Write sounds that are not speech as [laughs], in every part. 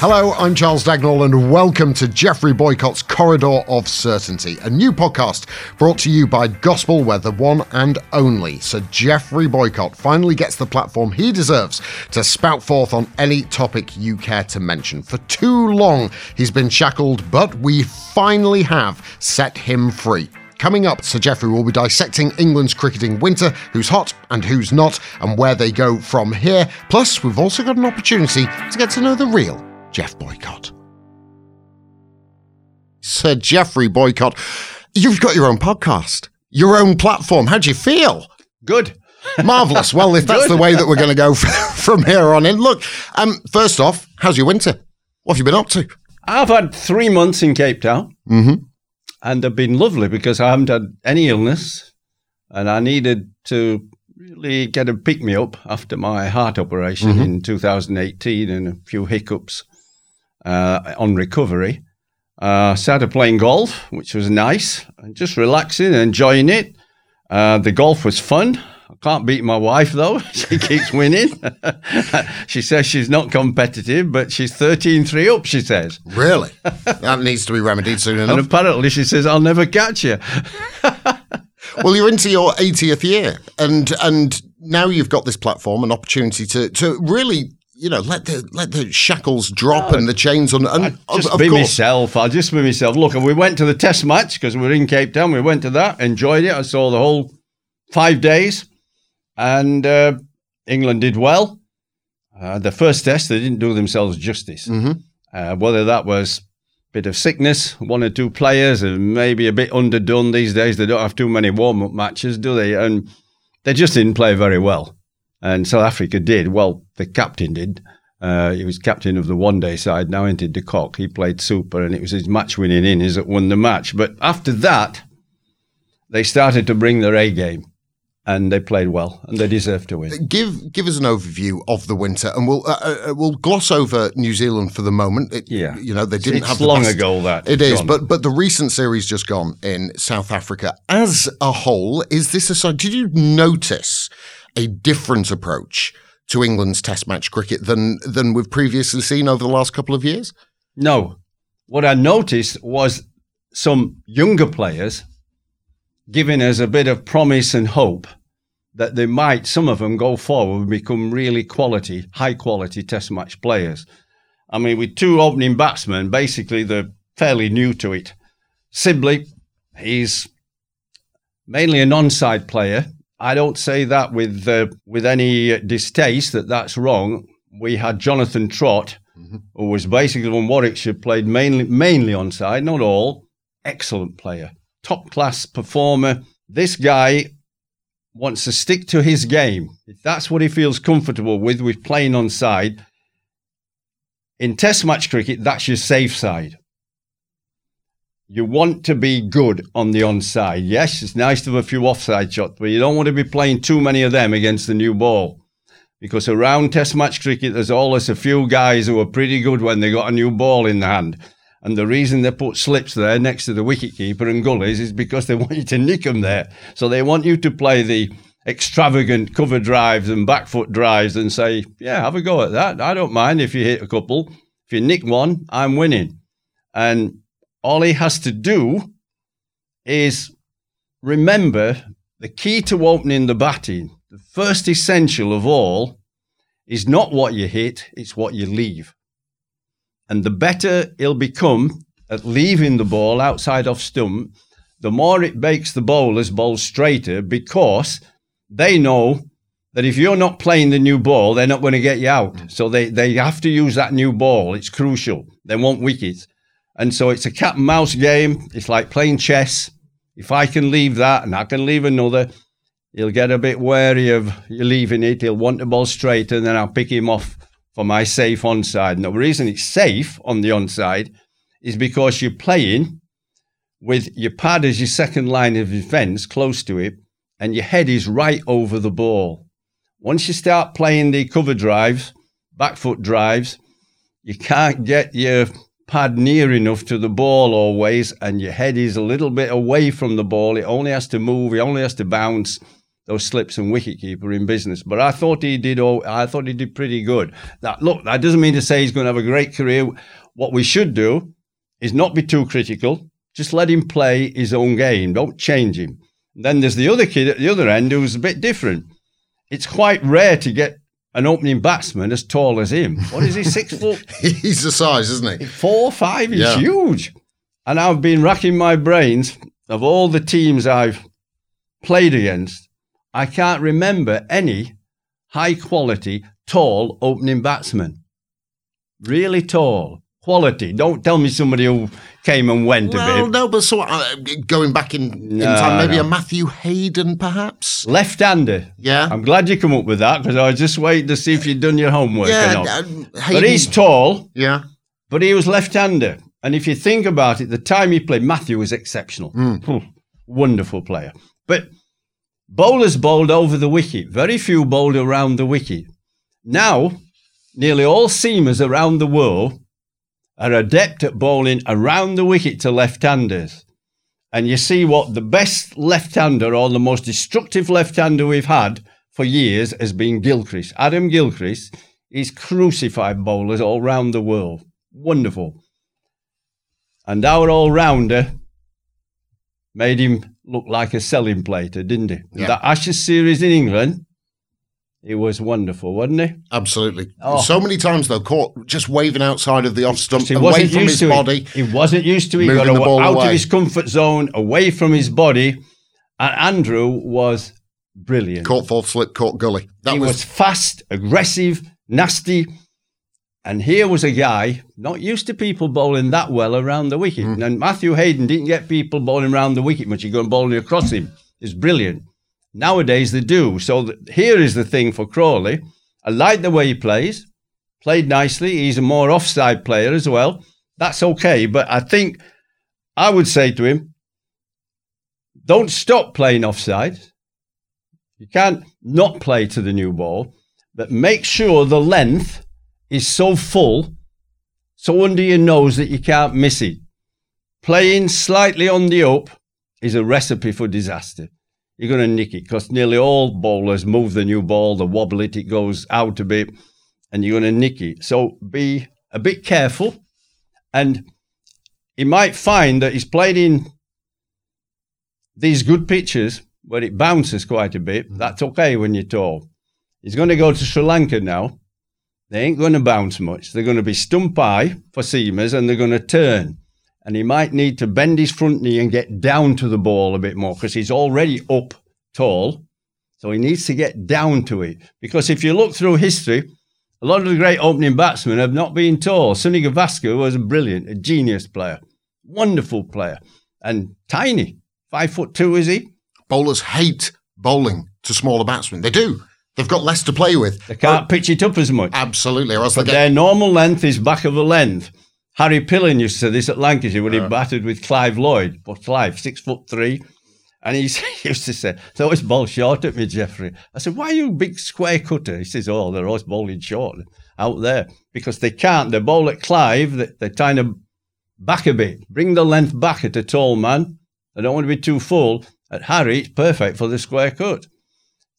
Hello, I'm Charles Dagnall, and welcome to Geoffrey Boycott's Corridor of Certainty, a new podcast brought to you by Gospel, where the one and only Sir Geoffrey Boycott finally gets the platform he deserves to spout forth on any topic you care to mention. For too long, he's been shackled, but we finally have set him free. Coming up, Sir Geoffrey will be dissecting England's cricketing winter, who's hot and who's not, and where they go from here. Plus, we've also got an opportunity to get to know the real Geoff Boycott. Sir Geoffrey Boycott, you've got your own podcast, your own platform. How do you feel? Good. [laughs] Marvellous. Well, if that's the way that we're going to go [laughs] from here on in. Look, um, first off, how's your winter? What have you been up to? I've had three months in Cape Town, Mm-hmm. and they've been lovely because I haven't had any illness, and I needed to really get a pick me up after my heart operation Mhm. in 2018 and a few hiccups uh, on recovery. Uh, started playing golf, which was nice, and just relaxing and enjoying it. Uh, the golf was fun. I can't beat my wife though. [laughs] She keeps winning. [laughs] she says she's not competitive, but she's 13 3 up, she says. Really? that needs to be remedied soon [laughs] And apparently she says, I'll never catch you. well, you're into your 80th year, and and now you've got this platform, an opportunity to to really. You know, let the let the shackles drop and the chains on, and of, Just of be course, myself. I'll just be myself. Look, we went to the test match because we were in Cape Town. We went to that, enjoyed it. I saw the whole five days, and uh, England did well. Uh, the first test, they didn't do themselves justice. Mhm. Uh, whether that was a bit of sickness, one or two players, and maybe a bit underdone these days. They don't have too many warm up matches, do they? And they just didn't play very well. And South Africa did. Well, the captain did. Uh, he was captain of the one day side, now entered the cock. He played super, and it was his match winning innings that won the match. But after that, they started to bring their A game, and they played well, and they deserved to win. give give us an overview of the winter, and we'll uh, uh, we'll gloss over New Zealand for the moment. It, Yeah. you know they didn't it's have long best- ago that It is, gone. but but the recent series just gone in South Africa as a whole, is this a sign? Did you notice a different approach to England's Test match cricket than than we've previously seen over the last couple of years? No. What I noticed was some younger players giving us a bit of promise and hope that they might, some of them, go forward and become really quality, high quality test match players. I mean, with two opening batsmen, basically they're fairly new to it. Sibley, he's mainly a non-side player. I don't say that with uh, with any distaste that that's wrong. We had Jonathan Trott, who was basically when Warwickshire played mainly mainly on side, not all. Excellent player, top class performer. This guy wants to stick to his game. If that's what he feels comfortable with, with playing on side. In Test match cricket, that's your safe side. You want to be good on the onside. Yes, it's nice to have a few offside shots, but you don't want to be playing too many of them against the new ball because around Test match cricket, there's always a few guys who are pretty good when they got a new ball in the hand. And the reason they put slips there next to the wicketkeeper and gullies is because they [laughs] want you to nick them there. So they want you to play the extravagant cover drives and back foot drives and say, yeah, have a go at that. I don't mind if you hit a couple. If you nick one, I'm winning. And all he has to do is remember the key to opening the batting the first essential of all is not what you hit, it's what you leave. And the better he'll become at leaving the ball outside off stump, the more it makes the bowlers bowl straighter because they know that if you're not playing the new ball, they're not going to get you out. So they, they have to use that new ball. It's crucial. They want wickets. And so it's a cat and mouse game. It's like playing chess. If I can leave that and I can leave another, he'll get a bit wary of you leaving it. He'll want the ball straight, and then I'll pick him off for my safe onside. And the reason it's safe on the onside is because you're playing with your pad as your second line of defence close to it, and your head is right over the ball. Once you start playing the cover drives, back foot drives, you can't get your pad near enough to the ball always, and your head is a little bit away from the ball. It only has to move, it only has to bounce. those slips and wicketkeeper in business. But I thought he did. Oh, I thought he did pretty good. That look, that doesn't mean to say he's going to have a great career. What we should do is not be too critical. Just let him play his own game. Don't change him. Then there's the other kid at the other end who's a bit different. It's quite rare to get an opening batsman as tall as him. What is he, six foot? [laughs] He's the size, isn't he? Four, five. He's Yeah. huge. And I've been racking my brains of all the teams I've played against. I can't remember any high quality, tall opening batsman. Really tall. Quality. Don't tell me somebody who came and went Well, a bit. no, but so uh, going back in, in No, time, maybe no. a Matthew Hayden, perhaps. Left hander. Yeah, I'm glad you come up with that because I was just waiting to see if you'd done your homework or yeah. not. uh, But he's tall, yeah, but he was left-hander. And if you think about it, the time he played, Matthew was exceptional. Phew, Wonderful player. But bowlers bowled over the wicket. Very few bowled around the wicket. Now, nearly all seamers around the world are adept at bowling around the wicket to left-handers. And you see what the best left-hander or the most destructive left-hander we've had for years has been Gilchrist. Adam Gilchrist is crucified bowlers all round the world. Wonderful. And our all-rounder made him look like a selling plater, didn't he? Yeah. The Ashes series in England, it was wonderful, wasn't it? absolutely. Oh. So many times though, caught just waving outside of the off stump, He away from his body. He wasn't used to it. He got the awa- ball out away. of his comfort zone, away from his body. And Andrew was brilliant. Caught full slip, caught gully. That he was, was fast, aggressive, nasty. And here was a guy not used to people bowling that well around the wicket. Hmm. And Matthew Hayden didn't get people bowling around the wicket much. You go and bowling across him. It's brilliant. Nowadays they do. So th- here is the thing for Crawley. I like the way he plays. Played nicely. He's a more offside player as well. That's okay. But I think I would say to him, don't stop playing offside. You can't not play to the new ball, but make sure the length is so full, so under your nose that you can't miss it. Playing slightly on the up is a recipe for disaster. You're going to nick it because nearly all bowlers move the new ball, they wobble it, it goes out a bit, and you're going to nick it. So be a bit careful. And he might find that he's played in these good pitches where it bounces quite a bit. Mm-hmm. That's okay when you're tall. He's going to go to Sri Lanka now. They ain't going to bounce much. They're going to be stump high for seamers and they're going to turn. And he might need to bend his front knee and get down to the ball a bit more because he's already up tall. So he needs to get down to it. Because if you look through history, a lot of the great opening batsmen have not been tall. Sunny Gavaskar was a brilliant, a genius player, wonderful player, and tiny. Five foot two, is he? bowlers hate bowling to smaller batsmen. They do. They've got less to play with. They can't pitch it up as much. Absolutely, or else they But get their normal length is back of the length. Harry Pilling used to say this at Lancashire when he uh. batted with Clive Lloyd. But Clive, six foot three. And he [laughs] used to say, they always bowl short at me, Geoffrey. I said, why are you a big square cutter? He says, oh, they're always bowling short out there. Because they can't. They bowl at Clive, they, they kind of back a bit, bring the length back at a tall man. They don't want to be too full. At Harry, it's perfect for the square cut.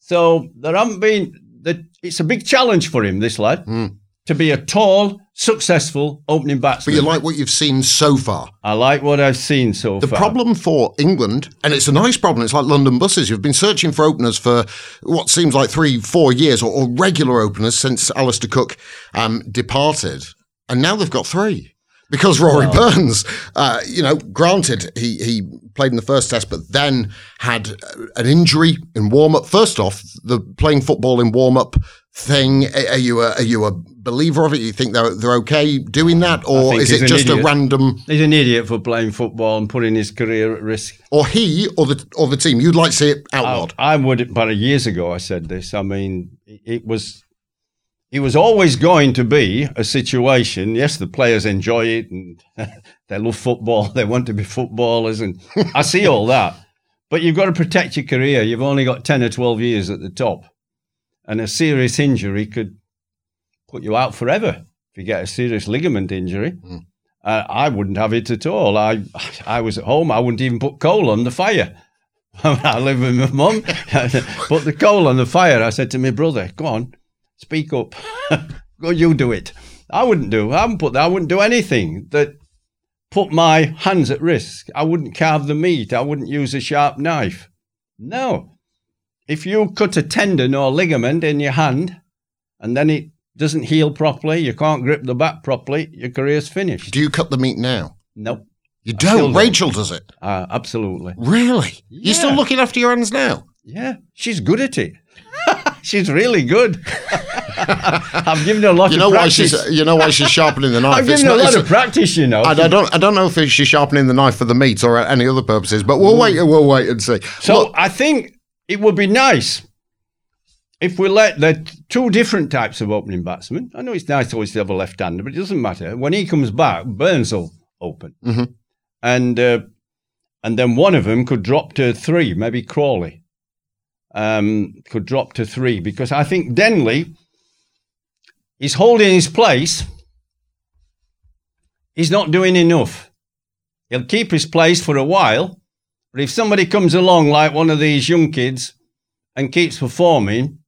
So there haven't been, the, it's a big challenge for him, this lad, hmm. To be a tall, successful opening batsman. but you like what you've seen so far. I like what I've seen so The far. The problem for England, and it's a nice problem, it's like London buses. You've been searching for openers for what seems like three, four years, or, or regular openers since Alastair Cook um, departed. And now they've got three. Because Rory Burns, uh, you know, granted, he, he played in the first test, but then had an injury in warm up. First off, the playing football in warm up thing, are you a, are you a believer of it? You think they're, they're okay doing that? Or is it just a random He's an idiot for playing football and putting his career at risk. or he or the or the team. You'd like to see it I, outlawed. I would, about years ago, I said this. I mean, it was, it was always going to be a situation. Yes, the players enjoy it and [laughs] they love football. [laughs] They want to be footballers, and [laughs] I see all that. But you've got to protect your career. You've only got ten or twelve years at the top, and a serious injury could put you out forever if you get a serious ligament injury. Uh, I wouldn't have it at all. I, I was at home. I wouldn't even put coal on the fire. I live with my mum. Put the coal on the fire. I said to my brother, "Go on, speak up. [laughs] Go, you do it." I wouldn't do. I wouldn't put that. I wouldn't do anything that put my hands at risk. I wouldn't carve the meat. I wouldn't use a sharp knife. No. If you cut a tendon or ligament in your hand and then it doesn't heal properly, you can't grip the bat properly, your career's finished. Do you cut the meat now? Nope. You don't. don't. Rachel does it. Uh, absolutely. Really? Yeah. You're still looking after your hands now? Yeah. She's good at it. She's really good. [laughs] I've given her a lot You of know why she's you know why she's sharpening the [laughs] knife. I've It's given her a lot of practice, you know. I, I don't I don't know if she's sharpening the knife for the meat or any other purposes, but we'll wait we'll wait and see. So Look, I think it would be nice if we let the two different types of opening batsmen. I know it's nice always to have a left-hander, but it doesn't matter. When he comes back, Burns will open, Mhm. and uh, and then one of them could drop to three, maybe Crawley, um, could drop to three because I think Denley is holding his place. He's not doing enough. He'll keep his place for a while, but if somebody comes along like one of these young kids and keeps performing,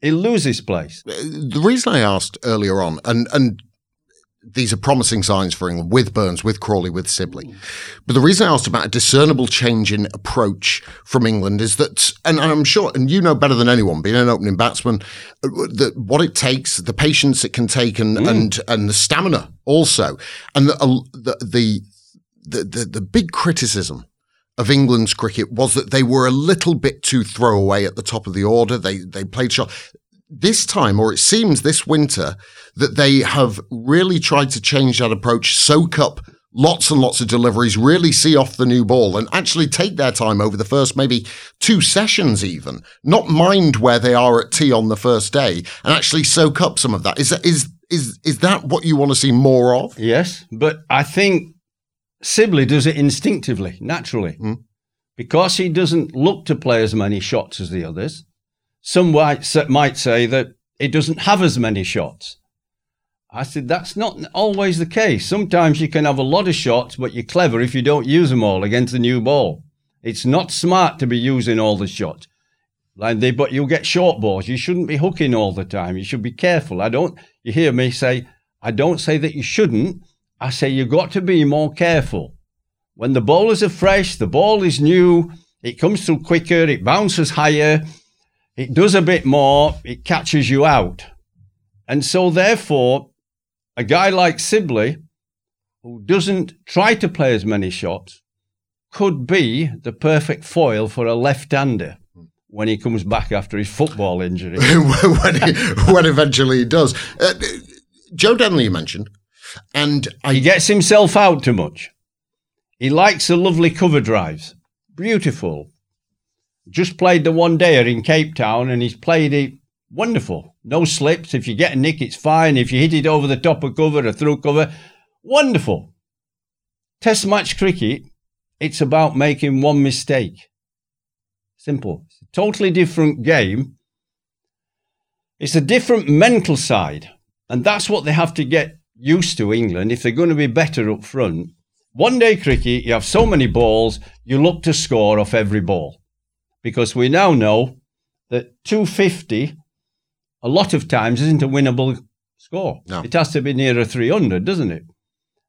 he'll lose his place. the reason I asked earlier on, and and these are promising signs for England with Burns, with Crawley, with Sibley. But the reason I asked about a discernible change in approach from England is that, and I'm sure, and you know better than anyone, being an opening batsman, that what it takes, the patience it can take, and and and the stamina also, and the uh, the the the, the, the big criticism of England's cricket was that they were a little bit too throwaway at the top of the order. They they played shot. This time, or it seems this winter, that they have really tried to change that approach, soak up lots and lots of deliveries, really see off the new ball, and actually take their time over the first maybe two sessions, even not mind where they are at tea on the first day, and actually soak up some of that. Is that is is is that what you want to see more of? Yes, but I think Sibley does it instinctively, naturally, Mm. because he doesn't look to play as many shots as the others. Some sa- might say that it doesn't have as many shots. I said that's not always the case. Sometimes you can have a lot of shots, but you're clever if you don't use them all against the new ball. It's not smart to be using all the shots. Like they, but you'll get short balls. You shouldn't be hooking all the time. You should be careful. I don't. You hear me say, I don't say that you shouldn't. I say you've got to be more careful. When the bowlers are fresh, the ball is new. It comes through quicker. It bounces higher. It does a bit more. It catches you out. And so, therefore, a guy like Sibley, who doesn't try to play as many shots, could be the perfect foil for a left-hander when he comes back after his football injury. [laughs] when, he, when eventually he does. Uh, Joe Denley, you mentioned, and he gets himself out too much. He likes the lovely cover drives. Beautiful. Just played the one dayer in Cape Town and he's played it wonderful. No slips. If you get a nick, it's fine. If you hit it over the top of cover or through cover, wonderful. Test match cricket, it's about making one mistake. Simple. It's a totally different game. It's a different mental side. And that's what they have to get used to, England, if they're going to be better up front. One day cricket, you have so many balls, you look to score off every ball. Because we now know that 250, a lot of times, isn't a winnable score. No. It has to be nearer 300, doesn't it?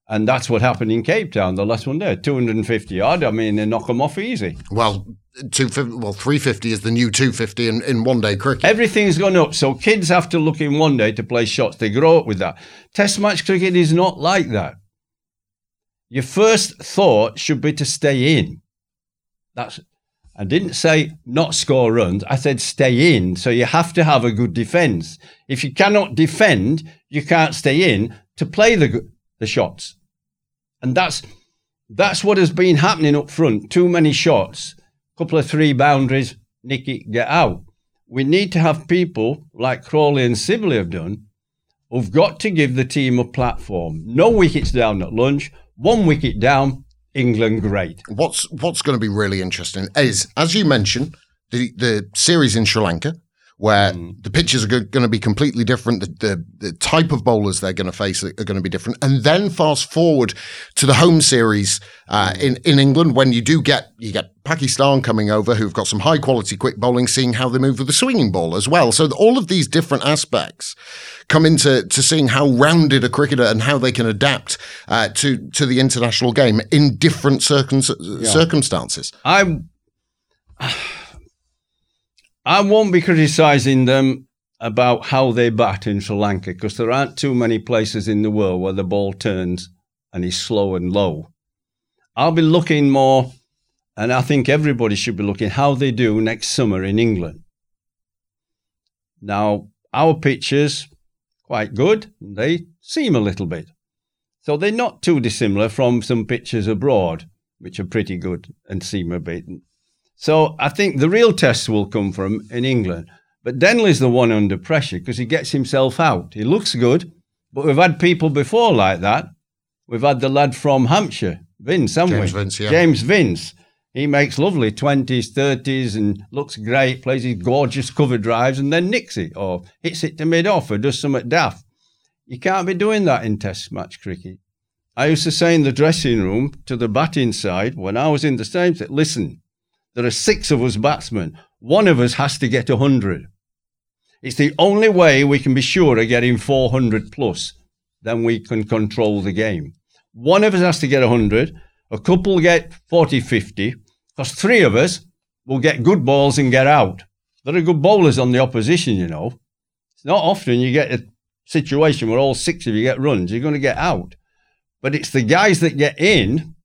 And that's what happened in Cape Town, the last one there, 250 yard. I mean, they knock them off easy. well, two. Well, three fifty is the new two fifty in, in one day cricket. Everything's gone up. So kids have to look in one day to play shots. They grow up with that. Test match cricket is not like that. Your first thought should be to stay in. That's I didn't say not score runs. I said stay in. So you have to have a good defense. If you cannot defend, you can't stay in to play the the shots. And that's that's what has been happening up front. Too many shots, couple of three boundaries, nick it, get out. We need to have people like Crawley and Sibley have done, who've got to give the team a platform. No wickets down at lunch, one wicket down, England great. What's What's going to be really interesting is, as you mentioned, the the series in Sri Lanka, where mm. the pitches are going to be completely different. The, the, the type of bowlers they're going to face are, going to be different. And then fast forward to the home series uh, mm. in in England when you do get you get Pakistan coming over who've got some high quality quick bowling, seeing how they move with the swinging ball as well. So all of these different aspects come into to seeing how rounded a cricketer and how they can adapt uh, to to the international game in different circum- yeah. circumstances. I I won't be criticising them about how they bat in Sri Lanka because there aren't too many places in the world where the ball turns and is slow and low. I'll be looking more, and I think everybody should be looking how they do next summer in England. Now, our pitches quite good. They seem a little bit. So they're not too dissimilar from some pitches abroad, which are pretty good and seem a bit so I think the real tests will come from in England. But Denley's the one under pressure because he gets himself out. He looks good, but we've had people before like that. We've had the lad from Hampshire, Vince, haven't James we? Vince, yeah. James Vince. He makes lovely 20s, 30s and looks great, plays his gorgeous cover drives and then nicks it or hits it to mid off or does something daft. You can't be doing that in test match cricket. I used to say in the dressing room to the batting side when I was in the same, set, listen, there are six of us batsmen. One of us has to get 100. It's the only way we can be sure of getting 400 plus. Then we can control the game. One of us has to get 100. A couple get 40, 50. Because three of us will get good balls and get out. There are good bowlers on the opposition, you know. It's not often you get a situation where all six of you get runs. You're going to get out. But it's the guys that get in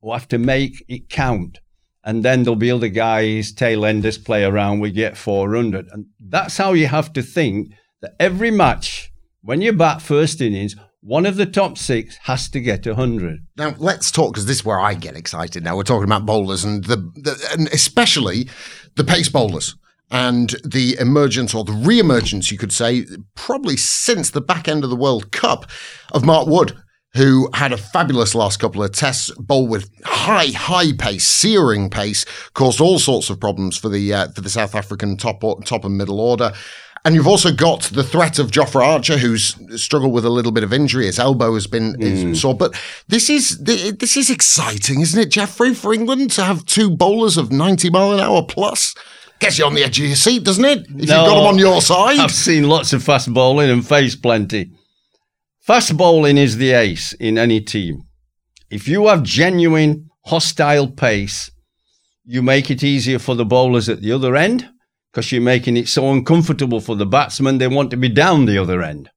who have to make it count and then there'll be other guys, tail enders play around, we get 400. And that's how you have to think that every match, when you bat first innings, one of the top six has to get 100. Now, let's talk, because this is where I get excited now. We're talking about bowlers and, the, the and especially the pace bowlers and the emergence or the re-emergence, you could say, probably since the back end of the World Cup of Mark Wood, who had a fabulous last couple of tests, bowled with high, high pace, searing pace, caused all sorts of problems for the uh, for the South African top top and middle order. And you've also got the threat of Jofra Archer, who's struggled with a little bit of injury. His elbow has been mm. sore. But this is this is exciting, isn't it, Geoffrey, for England to have two bowlers of 90 mile an hour plus? Gets you on the edge of your seat, doesn't it? If no, you've got them on your side. I've seen lots of fast bowling and faced plenty. Fast bowling is the ace in any team. If you have genuine hostile pace, you make it easier for the bowlers at the other end because you're making it so uncomfortable for the batsmen. They want to be down the other end.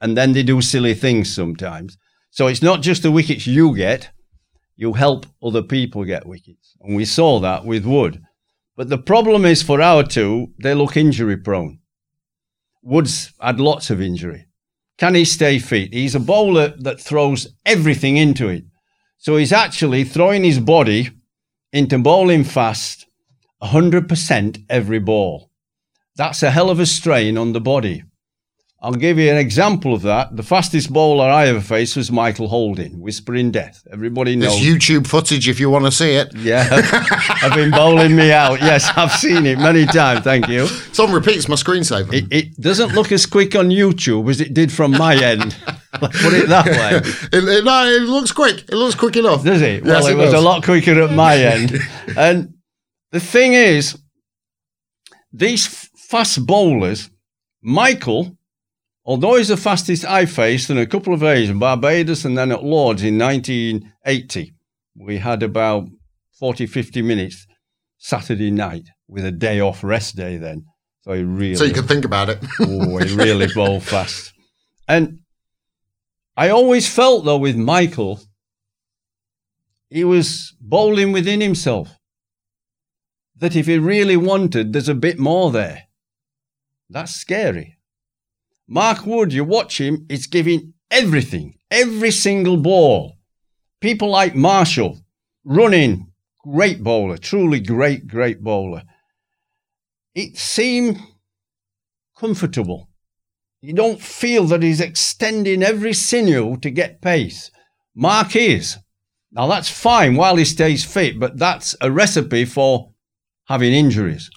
And then they do silly things sometimes. So it's not just the wickets you get, you help other people get wickets. And we saw that with Wood. But the problem is for our two, they look injury prone. Wood's had lots of injury. Can he stay fit? He's a bowler that throws everything into it. So he's actually throwing his body into bowling fast 100% every ball. That's a hell of a strain on the body. I'll give you an example of that. The fastest bowler I ever faced was Michael Holding, Whispering Death. Everybody knows. There's YouTube footage if you want to see it. Yeah, [laughs] I've been bowling me out. Yes, I've seen it many times. Thank you. It's on repeat. It's my screensaver. It, it doesn't look as quick on YouTube as it did from my end. [laughs] Let's put it that way. It, it, no, it looks quick. It looks quick enough. Does it? Well, yes, it, it was a lot quicker at my [laughs] end. and the thing is, these fast bowlers, Michael Although he's the fastest I faced in a couple of days in Barbados and then at Lords in 1980, we had about 40, 50 minutes Saturday night with a day off rest day then. So he really. So you can think about it. oh, he [laughs] really bowled fast. And I always felt though with Michael, he was bowling within himself. That if he really wanted, there's a bit more there. That's scary. Mark Wood, you watch him, it's giving everything, every single ball. People like Marshall, running, great bowler, truly great, great bowler. It seemed comfortable. You don't feel that he's extending every sinew to get pace. Mark is. Now that's fine while he stays fit, but that's a recipe for having injuries.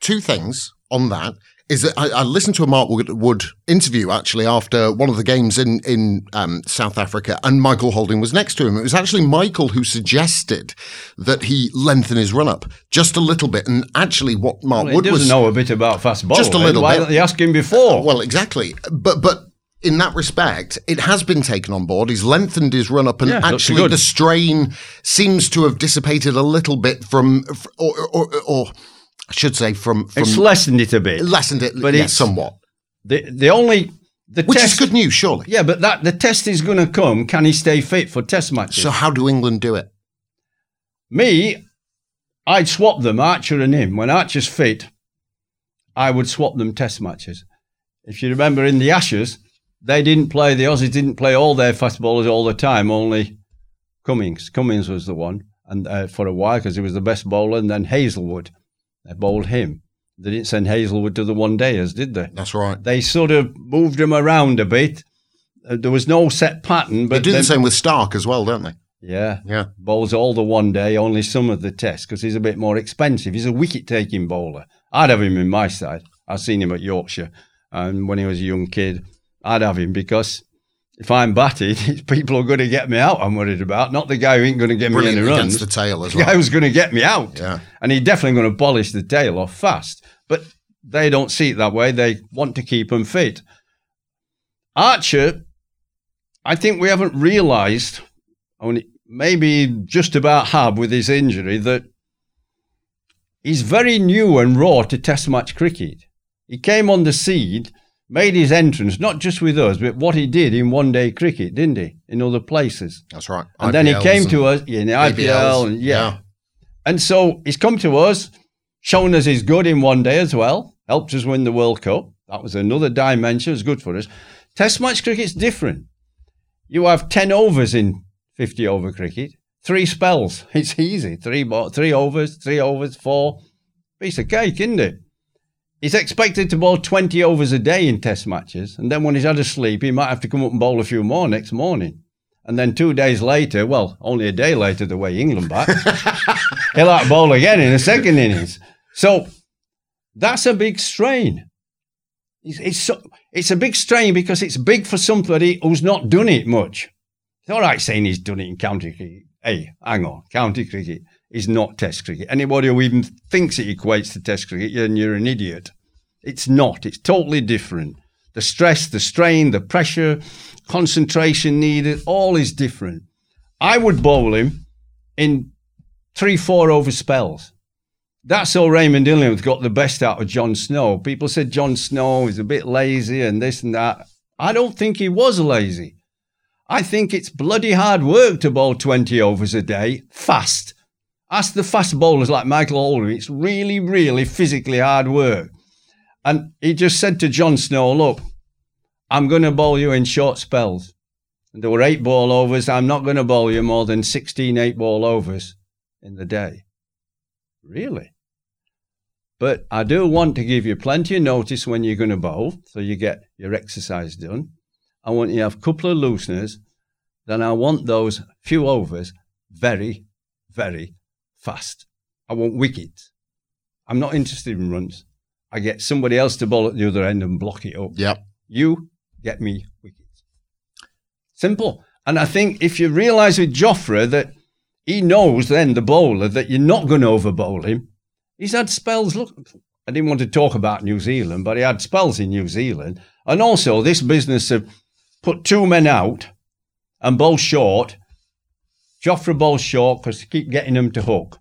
Two things on that is that I, I, listened to a Mark Wood interview actually after one of the games in in um, South Africa, and Michael Holding was next to him. It was actually Michael who suggested that he lengthen his run up just a little bit. And actually, what Mark well, Wood doesn't was know a bit about fast ball. Just a little Why bit. don't you ask him before? Uh, well, exactly, but but in that respect, it has been taken on board. He's lengthened his run up, and Yeah, actually, the strain seems to have dissipated a little bit from, or, or, or I should say, from from it's lessened it a bit. lessened it, but yeah, it's- somewhat, The the only the which test, is good news, surely. Yeah, but that the test is going to come. Can he stay fit for test matches? So, how do England do it? Me, I'd swap them, Archer and him. When Archer's fit, I would swap them test matches. If you remember in the Ashes, they didn't play, the Aussies didn't play all their fast bowlers all the time, only Cummins. Cummins was the one and uh, for a while because he was the best bowler, and then Hazlewood. They bowled him. They didn't send Hazlewood to the one dayers, did they? That's right. They sort of moved him around a bit. Uh, there was no set pattern, They but do then- the same with Stark as well, don't they? yeah, Yeah. bowls all the one day, only some of the tests because he's a bit more expensive. He's a wicket taking bowler. I'd have him in my side. I've seen him at Yorkshire, and when he was a young kid, I'd have him because if I'm batted, [laughs] people are going to get me out. I'm worried about not the guy who ain't going to get me Brilliant any runs. the tail as The guy well. who's going to get me out, Yeah. and he's definitely going to polish the tail off fast. But they don't see it that way. They want to keep him fit. Archer, I think we haven't realised, only maybe just about have with his injury, that he's very new and raw to Test match cricket. He came on the seed, made his entrance, not just with us, but what he did in one day cricket, didn't he? In other places. That's right. And then he came to us in the. IPL, and yeah. And so he's come to us, shown us he's good in one day as well, helped us win the World Cup. That was another dimension, it's good for us. Test match cricket's different. You have 10 overs in 50 over cricket, three spells. [laughs] It's easy. Three, three overs, three overs, four. Piece of cake, isn't it? He's expected to bowl 20 overs a day in test matches. And then when he's had a sleep, he might have to come up and bowl a few more next morning. And then two days later, well, only a day later, the way England bat, [laughs] he'll have to bowl again in the second innings. So that's a big strain. It's, it's, so, it's a big strain because it's big for somebody who's not done it much. It's all right saying he's done it in county cricket. Hey, hang on. County cricket is not test cricket. Anybody who even thinks it equates to test cricket, then you're an idiot. It's not. It's totally different. The stress, the strain, the pressure, concentration needed, all is different. I would bowl him in three, four over spells. That's how Raymond Illingworth got the best out of John Snow. People said John Snow is a bit lazy and this and that. I don't think he was lazy. I think it's bloody hard work to bowl 20 overs a day fast. Ask the fast bowlers like Michael Holding. It's really, really physically hard work. And he just said to John Snow, look, I'm going to bowl you in short spells. And there were eight ball overs. I'm not going to bowl you more than 16 eight ball overs in the day. Really? But I do want to give you plenty of notice when you're going to bowl, so you get your exercise done. I want you to have a couple of looseners. Then I want those few overs very, very fast. I want wickets. I'm not interested in runs. I get somebody else to bowl at the other end and block it up. Yep. You get me wickets. Simple. And I think if you realise with Jofra that he knows then the bowler that you're not going to over bowl him. He's had spells. Look, I didn't want to talk about New Zealand, but he had spells in New Zealand. And also this business of put two men out and bowl short. Jofra bowls short because keep getting him to hook.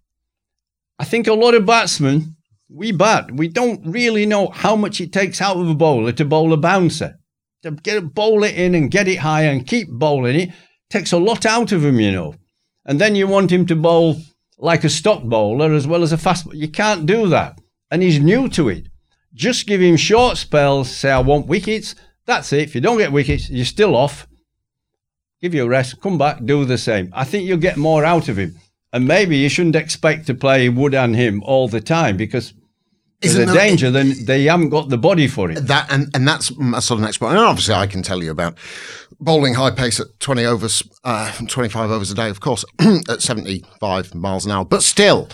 I think a lot of batsmen, we bat, we don't really know how much it takes out of a bowler to bowl a bouncer. To get bowl it in and get it high and keep bowling it takes a lot out of him, you know. And then you want him to bowl like a stock bowler as well as a fast bowler. You can't do that. And he's new to it. Just give him short spells, say, I want wickets. That's it. If you don't get wickets, you're still off. Give you a rest, come back, do the same. I think you'll get more out of him. And maybe you shouldn't expect to play Wood and him all the time because there's Isn't a danger then they haven't got the body for it. That and, and that's my sort of next point. And obviously, I can tell you about bowling high pace at twenty overs, uh, twenty five overs a day, of course, [clears throat] at seventy five miles an hour. But still,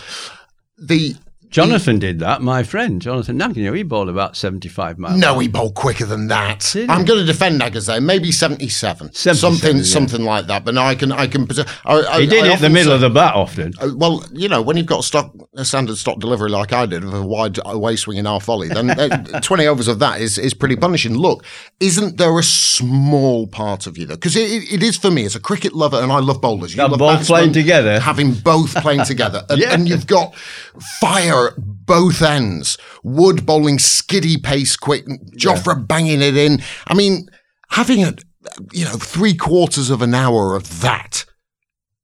the Jonathan did that. My friend Jonathan Agnew, he bowled about seventy-five miles. No, he bowled quicker than that. I'm going to defend Nagase, maybe 77, 77, something, yeah. something like that. But no, I can, I can. I, I, he did I it in the middle say- of the bat often. Uh, Well, you know, when you've got stock, a standard stock delivery like I did of a wide away swing in half volley, then [laughs] uh, 20 overs of that is, is pretty punishing. Look, isn't there a small part of you though? Because it, it is for me as a cricket lover, and I love bowlers. You love both playing together. Having both playing [laughs] together. And, Yeah. and you've got fire at both ends. Wood bowling skiddy pace quick, Jofra banging it in. I mean, having a, you know, three quarters of an hour of that.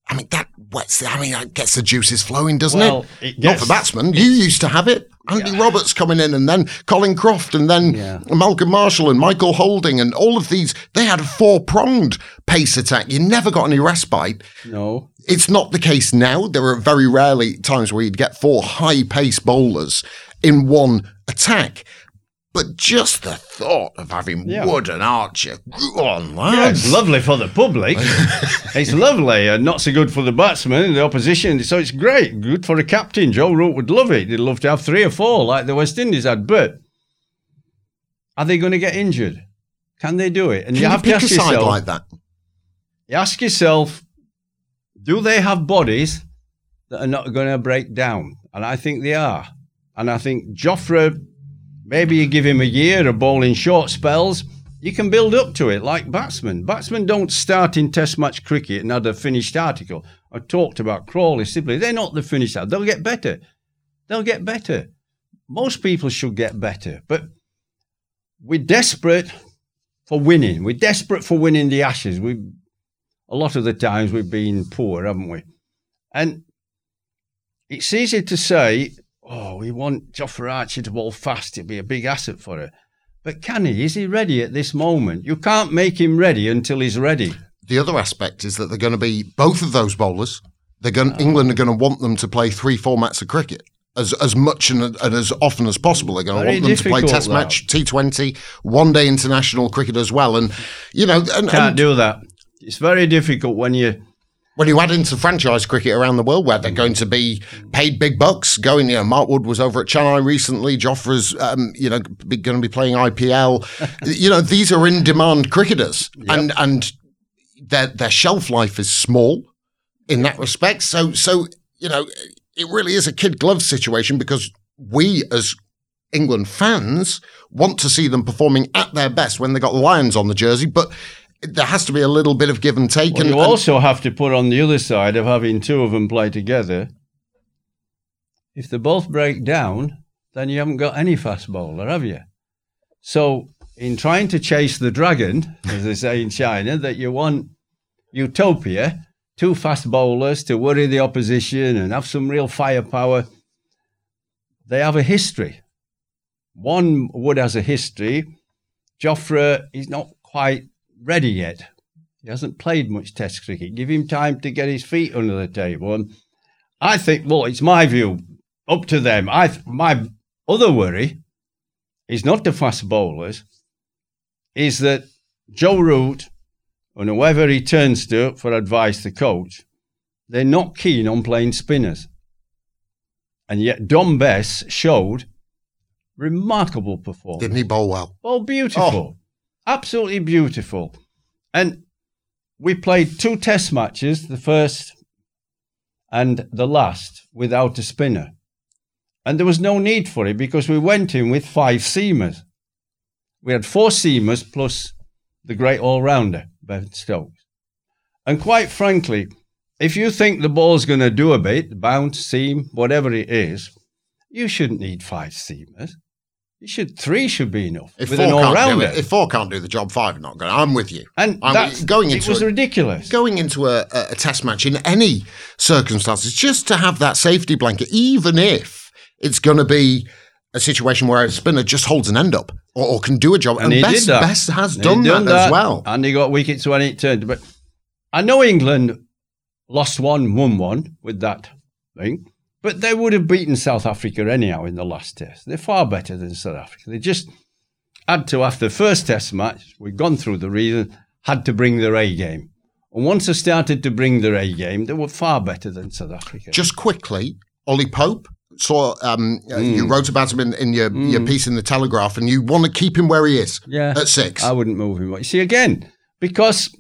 I mean, that wets. I mean, that gets the juices flowing, doesn't Well, it? it Not for batsmen. You used to have it. Andy Roberts coming in, and then Colin Croft, and then Yeah. Malcolm Marshall and Michael Holding, and all of these. They had a four pronged pace attack. You never got any respite. No, It's not the case now. There are very rarely times where you'd get four high pace bowlers in one attack. But just the thought of having Yeah. Wood and Archer, go on, yeah, it's lovely for the public. [laughs] it's lovely and not so good for the batsmen and the opposition. So it's great, good for a captain. Joe Root would love it. He'd love to have three or four like the West Indies had. But are they going to get injured? Can they do it? And Can you you have to pick ask a side yourself. like that? you ask yourself, do they have bodies that are not going to break down? And I think they are. And I think Jofra, maybe you give him a year of bowling short spells, you can build up to it like batsmen. Batsmen don't start in Test match cricket and have a finished article. I talked about Crawley, Sibley. They're not the finished article. They'll get better. They'll get better. Most people should get better. But we're desperate for winning. We're desperate for winning the Ashes. We a lot of the times we've been poor, haven't we? And it's easy to say, oh, we want Jofra Archer to bowl fast. It'd be a big asset for it. But can he? Is he ready at this moment? You can't make him ready until he's ready. The other aspect is that they're going to be both of those bowlers. They're going. England are going to want them to play three formats of cricket as as much and, and as often as possible. They're going to want them to play Test that. match, T Twenty, one day international cricket as well. And you know, and, Can't and do that. It's very difficult when you. when you add into franchise cricket around the world where they're going to be paid big bucks, going, you know, Mark Wood was over at Chennai recently, Jofra's, um, you know, be, going to be playing IPL. [laughs] you know, these are in demand cricketers and, and their, their shelf life is small in that respect. So, so, you know, it really is a kid glove situation because we as England fans want to see them performing at their best when they got the lions on the jersey, but there has to be a little bit of give and take. Well, and, you and- also have to put on the other side of having two of them play together. If they both break down, then you haven't got any fast bowler, have you? So, in trying to chase the dragon, [laughs] as they say in China, that you want utopia, two fast bowlers to worry the opposition and have some real firepower, they have a history. One Wood has a history. Jofra is not quite ready yet. He hasn't played much Test cricket. Give him time to get his feet under the table. And I think, well, it's my view. Up to them. I th- my other worry is not the fast bowlers. Is that Joe Root and whoever he turns to for advice, the coach, they're not keen on playing spinners. And yet Dom Bess showed remarkable performance. didn't he bowl well? Oh, beautiful. Oh, Absolutely beautiful. And we played two test matches, the first and the last, without a spinner. And there was no need for it because we went in with five seamers. We had four seamers plus the great all rounder, Ben Stokes. And quite frankly, if you think the ball's going to do a bit, bounce, seam, whatever it is, you shouldn't need five seamers. You should three should be enough If with four an all can't do rounder. it, if four can't do the job, five are not going. I'm with you. And I'm that's, going into it was it- ridiculous. Going into a, a, a test match in any circumstances, just to have that safety blanket, even if it's going to be a situation where a spinner just holds an end up or, or can do a job. And, he Bess, that. Bess has done, done that, as well. And he got wickets when it turned. But I know England lost one, won one with that thing, but they would have beaten South Africa anyhow in the last test. They're far better than South Africa. They just had to, after the first test match, we'd gone through the reason, had to bring their A game. And once they started to bring their A game, they were far better than South Africa. Just quickly, Ollie Pope, saw um, mm. you wrote about him in, in your, mm. your piece in the Telegraph, and you want to keep him where he is. Yeah, at six. I wouldn't move him. You see, again, because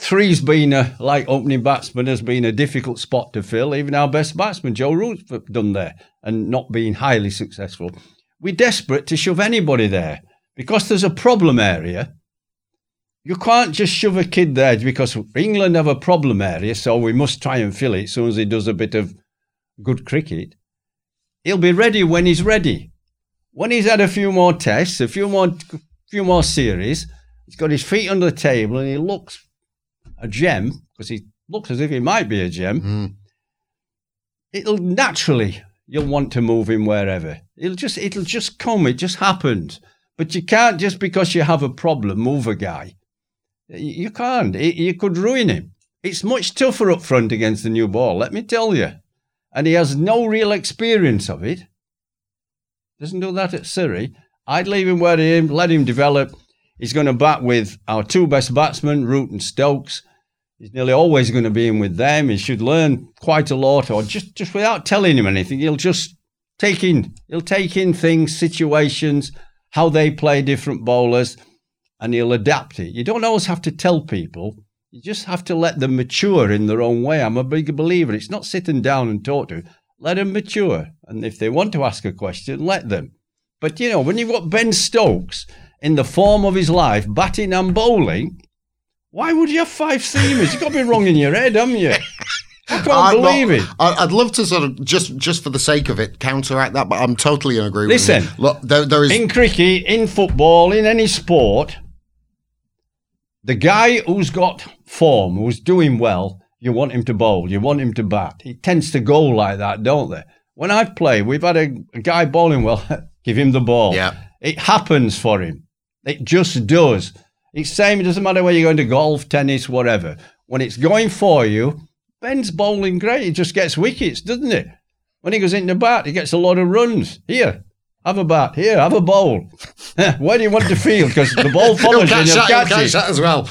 three's been a like opening batsman has been a difficult spot to fill. Even our best batsman, Joe Root's done there and not been highly successful. We're desperate to shove anybody there because there's a problem area. You can't just shove a kid there because England have a problem area, so we must try and fill it as soon as he does a bit of good cricket. He'll be ready when he's ready. When he's had a few more tests, a few more, few more series, he's got his feet under the table and he looks a gem because he looks as if he might be a gem. Mm. It'll naturally you'll want to move him wherever. It'll just it'll just come. It just happens. But you can't just because you have a problem move a guy. You can't. you could ruin him. It's much tougher up front against the new ball. Let me tell you. And he has no real experience of it. Doesn't do that at Surrey. I'd leave him where he is, let him develop. He's going to bat with our two best batsmen, Root and Stokes. He's nearly always going to be in with them. He should learn quite a lot, or just, just without telling him anything, he'll just take in he'll take in things, situations, how they play different bowlers, and he'll adapt it. You don't always have to tell people. You just have to let them mature in their own way. I'm a big believer. It's not sitting down and talk to. Let them mature. And if they want to ask a question, let them. But you know, when you've got Ben Stokes in the form of his life, batting and bowling, why would you have five seamers? You've got to be wrong in your head, haven't you? I can't i believe it. I'd love to sort of just just for the sake of it counteract that, but I'm totally in agreement. Listen, look, there, there is in cricket, in football, in any sport, the guy who's got form, who's doing well, you want him to bowl, you want him to bat. He tends to go like that, don't they? When I've played, we've had a, a guy bowling well. [laughs] give him the ball. Yeah, it happens for him. It just does. It's the same. It doesn't matter whether you're going to golf, tennis, whatever. When it's going for you, Ben's bowling great. He just gets wickets, doesn't he? When he goes into the bat, he gets a lot of runs. Here, have a bat. Here, have a bowl. [laughs] Where do you want to field? Because the ball [laughs] follows you and you'll catch, catch it. that as well.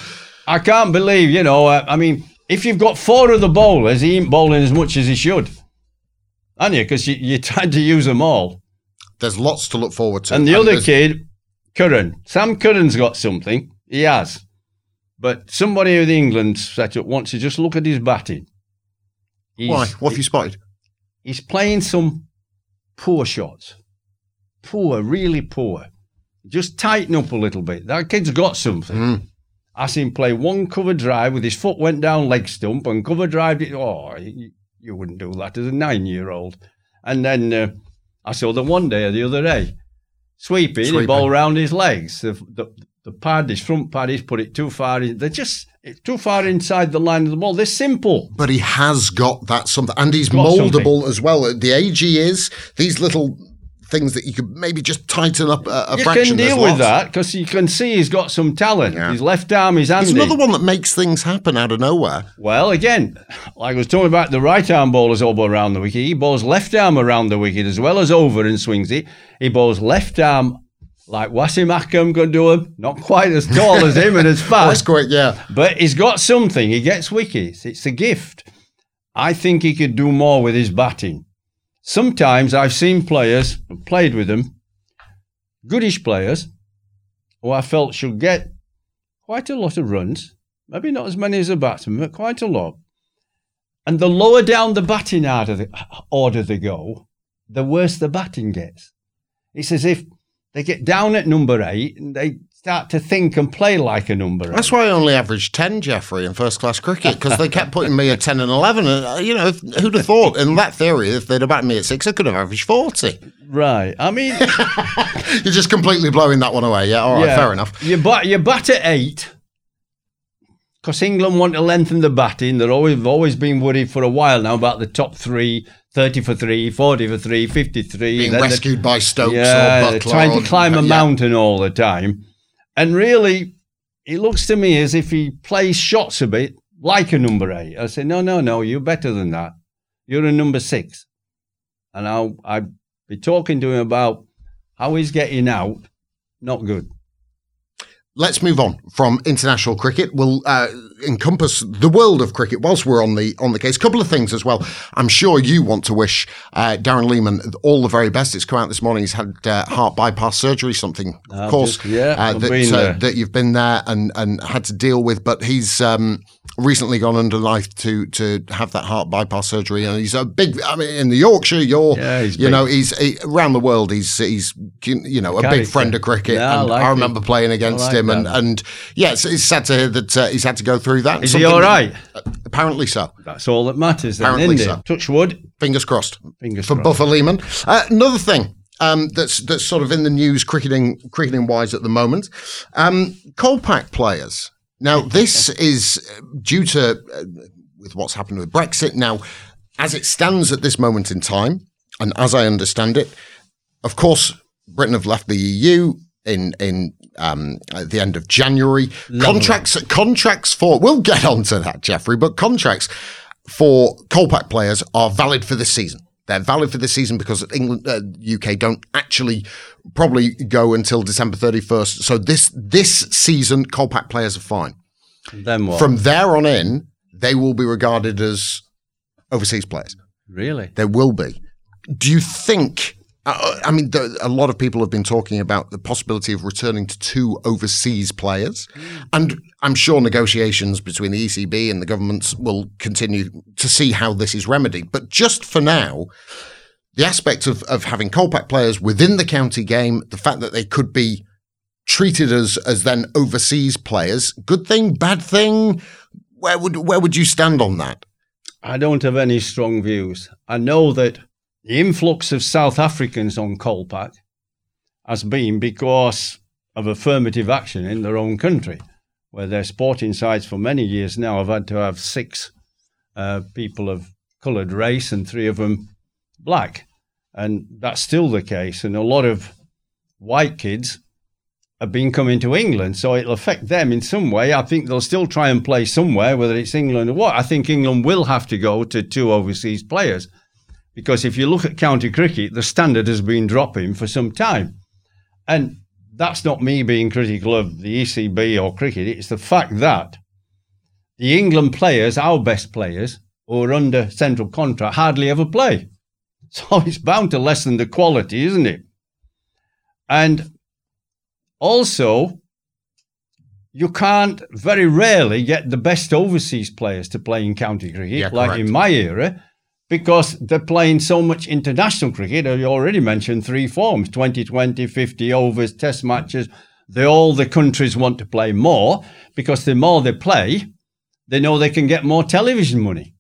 I can't believe, you know, uh, I mean, if you've got four of the bowlers, he ain't bowling as much as he should. Aren't you? Because you, you're trying to use them all. There's lots to look forward to. And the and other kid, Curran. Sam Curran's got something. He has. But somebody with England set up wants to just look at his batting. He's, Why? What have you spotted? He's playing some poor shots. Poor, really poor. Just tighten up a little bit. That kid's got something. Mm. I seen him play one cover drive with his foot went down leg stump and cover drive it. Oh, you, you wouldn't do that as a nine year old. And then uh, I saw the one day or the other day sweeping, sweeping. the ball around his legs. The, the, the pad, his front pad, he's put it too far. In, they're just eh, too far inside the line of the ball. They're simple. But he has got that something, and he's moldable as well. At the age he is, these little things that you could maybe just tighten up a, a you fraction. You can deal with that because you can see he's got some talent. Yeah. His left arm is handy. He's another one that makes things happen out of nowhere. Well, again, like I was talking about the right arm bowler's elbow around the wicket, he bowls left arm around the wicket as well as over and swings it. He bowls left arm like Wasim Akram could do him. Not quite as tall as him and as fast. [laughs] That's quick, yeah. But he's got something. He gets wickets. It's a gift. I think he could do more with his batting. Sometimes I've seen players, played with them, goodish players, who I felt should get quite a lot of runs. Maybe not as many as a batsman, but quite a lot. And the lower down the batting order, they go, the worse the batting gets. It's as if they get down at number eight and they start to think and play like a number Eight. That's why I only averaged 10, Geoffrey, in first class cricket, because they kept putting me at 10 and 11. And, uh, you know, who'd have thought, in that theory, if they'd have batted me at six, I could have averaged 40. Right. I mean, [laughs] you're just completely blowing that one away. Yeah. All right. Yeah, fair enough. You bat, you bat at eight. Because England want to lengthen the batting. They've always, always been worried for a while now about the top three 30 for 3, 40 for 3, 53. Being rescued by Stokes yeah, trying to climb a yeah. mountain all the time. And really, it looks to me as if he plays shots a bit like a number eight. I say, no, no, no, you're better than that. You're a number six. And I'll, I'll be talking to him about how he's getting out. Not good let's move on from international cricket. We'll uh, encompass the world of cricket whilst we're on the on the case. A couple of things as well. I'm sure you want to wish uh, Darren Lehmann all the very best. It's come out this morning. He's had uh, heart bypass surgery, something, of course, just- yeah, uh, that, uh, that you've been there and, and had to deal with. But he's um, recently gone under life to to have that heart bypass surgery, and he's a big. I mean, in the Yorkshire, you're Yeah, you big. know he's he, around the world. He's he's you know a big friend of cricket. Yeah, I and like I remember playing against like him, and that. and yeah, it's, it's sad to hear that uh, he's had to go through that. Is he all right? Apparently so. That's all that matters. Then, Apparently isn't so. it? Touch wood. Fingers crossed Fingers for crossed. Boof Lehmann. Uh, another thing. Um, that's that's sort of in the news cricketing cricketing wise at the moment. Um, Kolpak players. Now this is uh, due to uh, with what's happened with Brexit. Now, as it stands at this moment in time, and as I understand it, of course, Britain have left the EU in in um, at the end of January. Contracts contracts for we'll get [laughs] onto that, Geoffrey, but contracts for Kolpak players are valid for this season. They're valid for this season because England, uh, UK don't actually probably go until December 31st. So this this season, Kolpak players are fine. Then what? From there on in, they will be regarded as overseas players. really? There will be. Do you think? Uh, I mean, the, a lot of people have been talking about the possibility of returning to two overseas players, and I'm sure negotiations between the ECB and the governments will continue to see how this is remedied. But just for now, the aspect of, of having Kolpak players within the county game, the fact that they could be treated as as then overseas players, good thing, bad thing. Where would where would you stand on that? I don't have any strong views. I know that the influx of South Africans on Kolpak has been because of affirmative action in their own country, where their sporting sides for many years now have had to have six uh, people of coloured race and three of them black. And that's still the case. And a lot of white kids have been coming to England, so it'll affect them in some way. I think they'll still try and play somewhere, whether it's England or what. I think England will have to go to two overseas players because if you look at county cricket, the standard has been dropping for some time. And that's not me being critical of the ECB or cricket, it's the fact that the England players, our best players, who are under central contract, hardly ever play. [laughs] So it's bound to lessen the quality, isn't it? And also, you can't very rarely get the best overseas players to play in county cricket, Yeah, like correct. in my era, because they're playing so much international cricket. You already mentioned three forms 2020, 50 overs, test matches. They all the countries want to play more because the more they play, they know they can get more television money.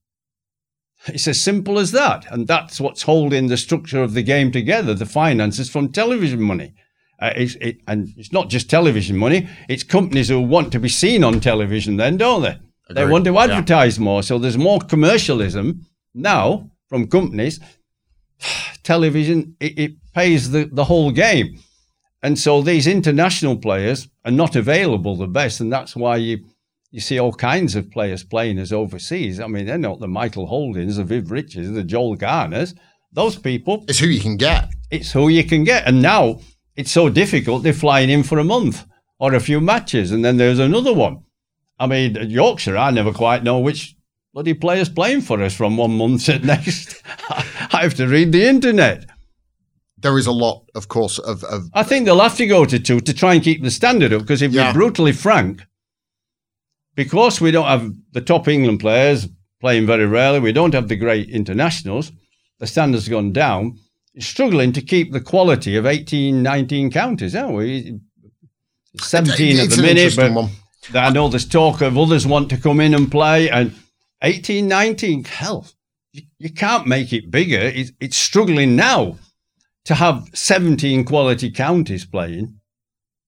It's as simple as that. And that's what's holding the structure of the game together the finances from television money. Uh, it's, it, and it's not just television money, it's companies who want to be seen on television, then, don't they? They want to Yeah. advertise more. So there's more commercialism now from companies. [sighs] Television, it, it pays the, the whole game. And so these international players are not available the best. And that's why you, you see all kinds of players playing as overseas. I mean, they're not the Michael Holdings, the Viv Richards, the Joel Garners. Those people, It's who you can get. it's who you can get. And now it's so difficult, they're flying in for a month or a few matches. And then there's another one. I mean, Yorkshire, I never quite know which bloody player's playing for us from one month to the next. [laughs] I have to read the internet. There is a lot, of course, of, of I think they'll have to go to two to try and keep the standard up. Because if Yeah. we're brutally frank, because we don't have the top England players playing very rarely, we don't have the great internationals, the standard's gone down. Struggling to keep the quality of 18, 19 counties, aren't we? 17 at the minute, but one. I know there's talk of others want to come in and play. And 18, 19, hell, you, can't make it bigger. It, it's struggling now to have 17 quality counties playing.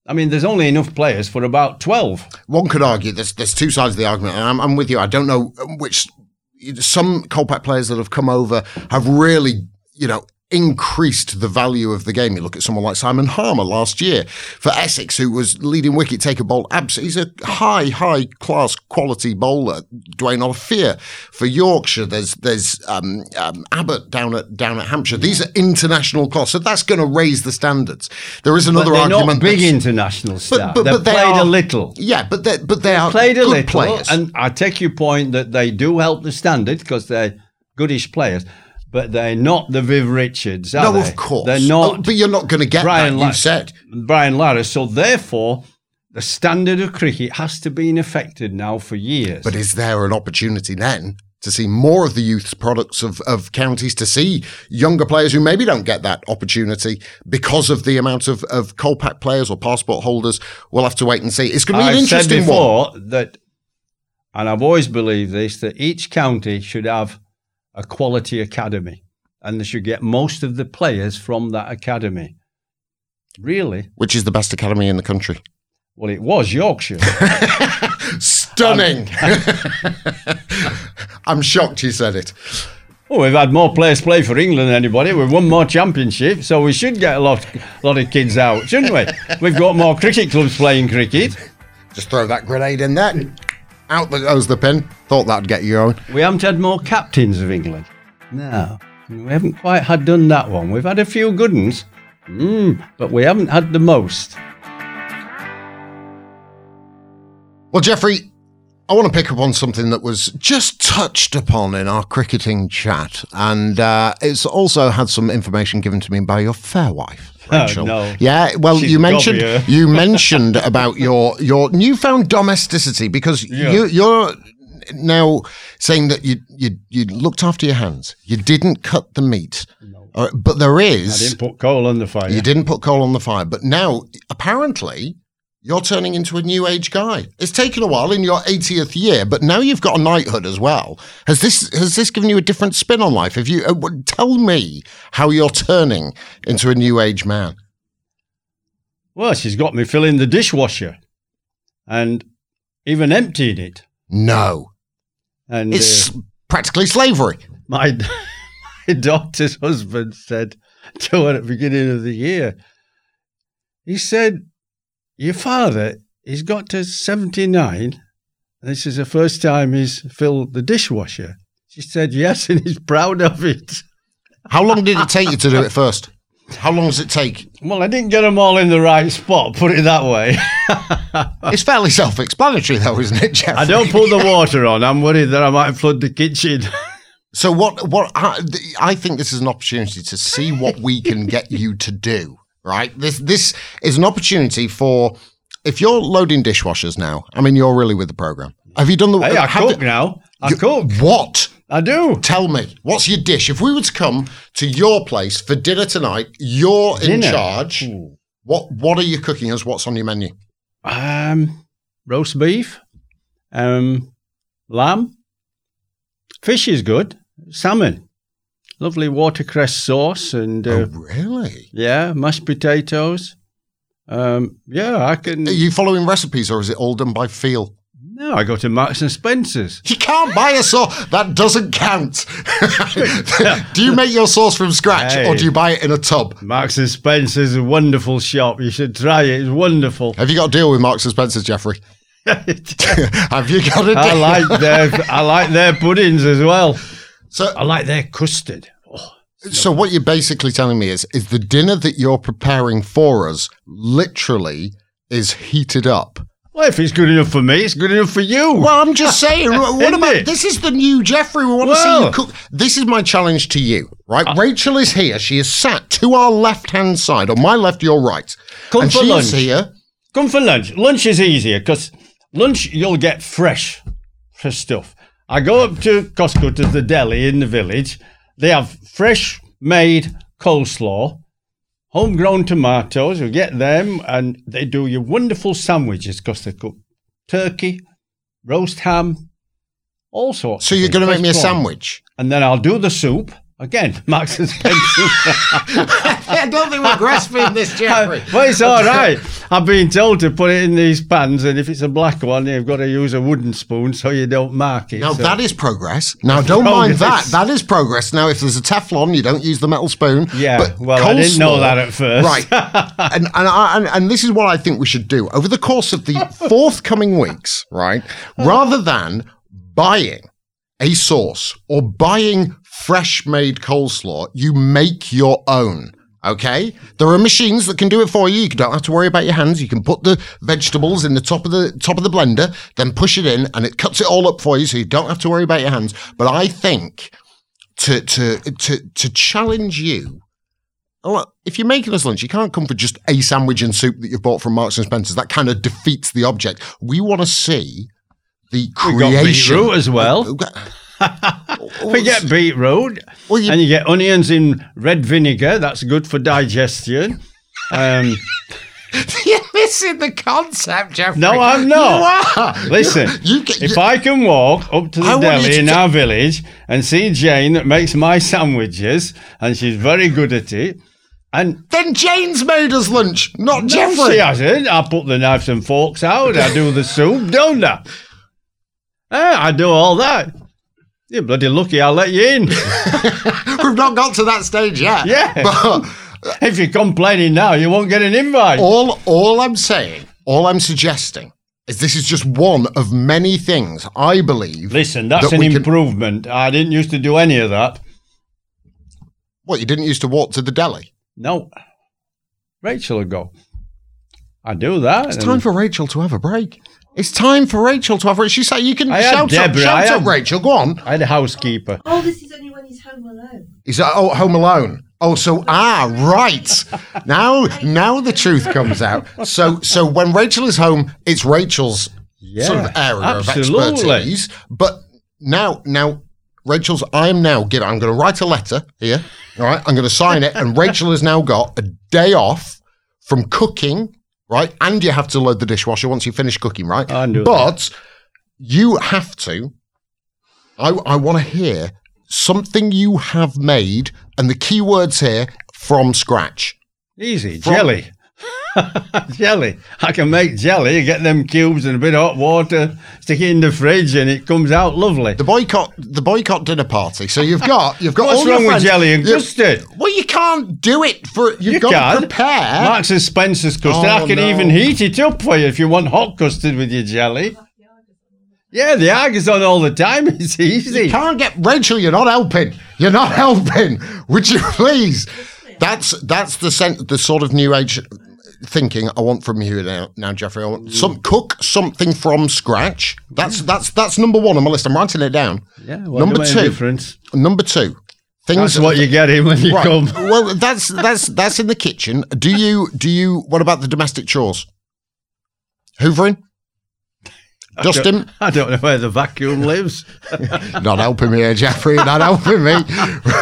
I mean, there's only enough players for about 12. One could argue there's there's two sides of the argument, and I'm, I'm with you. I don't know which. Some Kolpak players that have come over have really, you know, increased the value of the game. You look at someone like Simon Harmer last year for Essex, who was leading wicket taker bowl. Abs- he's a high, high class quality bowler. Duanne Olivier for Yorkshire. There's there's um, um, Abbott down at down at Hampshire. These are international class, so that's going to raise the standards. There is another But argument. not big international staff. but- They've but they played are- a little. Yeah, but they but they are Played a little, players. and I take your point that they do help the standard because they're goodish players, but they're not the Viv Richards. Are no, they? of course. they're Oh, not but you're not going to get Brian that. You said. Brian Lara. So therefore, the standard of cricket has to be affected now for years. But is there an opportunity then to see more of the youth products of, of counties, to see younger players who maybe don't get that opportunity because of the amount of, of Kolpak players or passport holders? We'll have to wait and see. It's going to be an I've said interesting one. before that, and I've always believed this, that each county should have a quality academy and they should get most of the players from that academy. Really? Which is the best academy in the country? Well, it was Yorkshire. [laughs] Stunning. Um, [laughs] I'm shocked you said it. Oh, we've had more players play for England than anybody. We've won more championships, so we should get a lot, lot of kids out, shouldn't we? We've got more cricket clubs playing cricket. Just throw that grenade in there. Out goes the pin. Thought that'd get you going. We haven't had more captains of England. No, we haven't quite had done that one. We've had a few good ones, mm, but we haven't had the most. Well, Geoffrey, I want to pick up on something that was just touched upon in our cricketing chat, and uh, it's also had some information given to me by your fair wife, Rachel. no. Yeah, well, She's you mentioned [laughs] you mentioned about your your newfound domesticity because Yeah. you you're now saying that you you you looked after your hands. You didn't cut the meat, Uh, but there is. I didn't put coal on the fire. You didn't put coal on the fire, but now apparently you're turning into a new age guy. It's taken a while in your 80th year, but now you've got a knighthood as well. Has this has this given you a different spin on life? Have you uh, tell me how you're turning into a new age man? Well, she's got me filling the dishwasher and even emptying it. No, And it's uh, practically slavery. my, [laughs] my daughter's husband said to her at the beginning of the year, he said, Your father, he's got to 79. This is the first time he's filled the dishwasher. She said, Yes, and he's proud of it. How long did it take you to do it [laughs] first? How long does it take? Well, I didn't get them all in the right spot, put it that way. [laughs] It's fairly self-explanatory, though, isn't it, Geoff? I don't put the water on. I'm worried that I might flood the kitchen. So what? What? I, I think this is an opportunity to see what we can get you to do. Right. This this is an opportunity for if you're loading dishwashers now. I mean, you're really with the program. Have you done the? hey, I cook the- now. I you- cook. What? I do. Tell me, what's your dish? If we were to come to your place for dinner tonight, you're in Dinner? charge. What What are you cooking us? What's on your menu? Um, roast beef, um, lamb, fish is good, salmon, lovely watercress sauce, and uh, oh, really? yeah, mashed potatoes. Um, yeah, I can. Are you following recipes, or is it all done by feel? No, I go to Marks and Spencers. You can't buy a sauce. That doesn't count. [laughs] do you make your sauce from scratch or do you buy it in a tub? Marks and Spencers is a wonderful shop. You should try it. It's wonderful. Have you got a deal with Marks and Spencer's, Geoffrey? [laughs] [laughs] Have you got a deal? I like their I like their puddings as well. So, I like their custard. Oh, so what you're basically telling me is, is the dinner that you're preparing for us literally is heated up. well, if it's good enough for me, it's good enough for you. Well, I'm just saying. [laughs] What about it? this? Is the new Geoffrey? We want to see you cook. This is my challenge to you, right? Uh. Rachel is here. She is sat to our left hand side, on my left, your right, Come and for lunch. here. Come for lunch. Lunch is easier because lunch you'll get fresh, fresh stuff. I go up to Costco to the deli in the village. They have fresh made coleslaw, homegrown tomatoes. You get them, and they do your wonderful sandwiches because they cook turkey, roast ham, all sorts. So you're going to make me a sandwich? and then I'll do the soup again. [laughs] Marks and Spencer. [laughs] I don't think we're grasping this, [laughs] Geoffrey. well, it's all right. I've been told to put it in these pans, and if it's a black one, you've got to use a wooden spoon so you don't mark it. Now So- that is progress. Now don't oh, mind that. That is progress. Now if there's a Teflon, you don't use the metal spoon. Yeah, But well, I didn't know that at first. Right. and, and, I, and and this is what I think we should do over the course of the forthcoming weeks. Right, rather than buying a sauce or buying fresh made coleslaw, you make your own. Okay, there are machines that can do it for you. You don't have to worry about your hands. You can put the vegetables in the top of the top of the blender, then push it in, and it cuts it all up for you, so you don't have to worry about your hands. But I think to to to to challenge you. Well, if you're making us lunch, you can't come for just a sandwich and soup that you've bought from Marks and Spencer's. That kind of defeats the object. We want to see the We got creation. as well. We get beetroot, Well, you- and you get onions in red vinegar. That's good for digestion. Um, [laughs] You're missing the concept, Geoffrey. No, I'm not. You are. listen, You, get- if you- I can walk up to the you deli to in our village and see Jane that makes my sandwiches, and she's very good at it, and then Jane's made us lunch, not No, Geoffrey. she hasn't. I put the knives and forks out. I do the soup, don't I? [laughs] Eh, I do all that. You're bloody lucky I'll let you in. [laughs] We've not got to that stage yet. Yeah. [laughs] But if you're complaining now, you won't get an invite. all, all I'm saying, all I'm suggesting is this is just one of many things I believe. Listen, that's that an we can- improvement. I didn't used to do any of that. What, you didn't used to walk to the deli? No. Rachel will go. I do that. It's time for Rachel to have a break. It's time for Rachel to have a She say you can I shout up, Deborah, shout I up, had- Rachel. Go on. I had a housekeeper. Oh, this is only when he's home alone. Is that oh Home Alone? Oh, so [laughs] ah right. Now now the truth comes out. So so when Rachel is home, it's Rachel's sort of area absolutely. of expertise. But now now Rachel's I'm now giving I'm gonna write a letter here. All right, I'm gonna sign it, and Rachel has now got a day off from cooking, right? And you have to load the dishwasher once you finish cooking, right? I knew but you have to I, I want to hear something you have made, and the key words here from scratch. Easy. From- jelly. [laughs] jelly. I can make jelly. You get them cubes and a bit of hot water, stick it in the fridge, and it comes out lovely. The boycott, the boycott dinner party. So you've got, you've got. What's all your wrong with jelly and you- custard? Well, you can't do it for. You've You got can. to prepare. Marks and Spencer's custard. Oh, I can no. even heat it up for you if you want hot custard with your jelly. Yeah, the Argus on all the time. [laughs] It's easy. You can't get Rachel. You're not helping. You're not [laughs] helping. Would you please? That's that's the sen- the sort of new age thinking I want from you now, now Geoffrey. I want Mm. some cook something from scratch. That's that's that's number one on my list. I'm writing it down. Yeah, Number two. difference. Number two, things That's what you get in when you Right. come. [laughs] Well, that's that's that's in the kitchen. Do you do you? What about the domestic chores? Hoovering, dusting. I don't know where the vacuum lives. [laughs] Not helping me here, Geoffrey. Not helping me.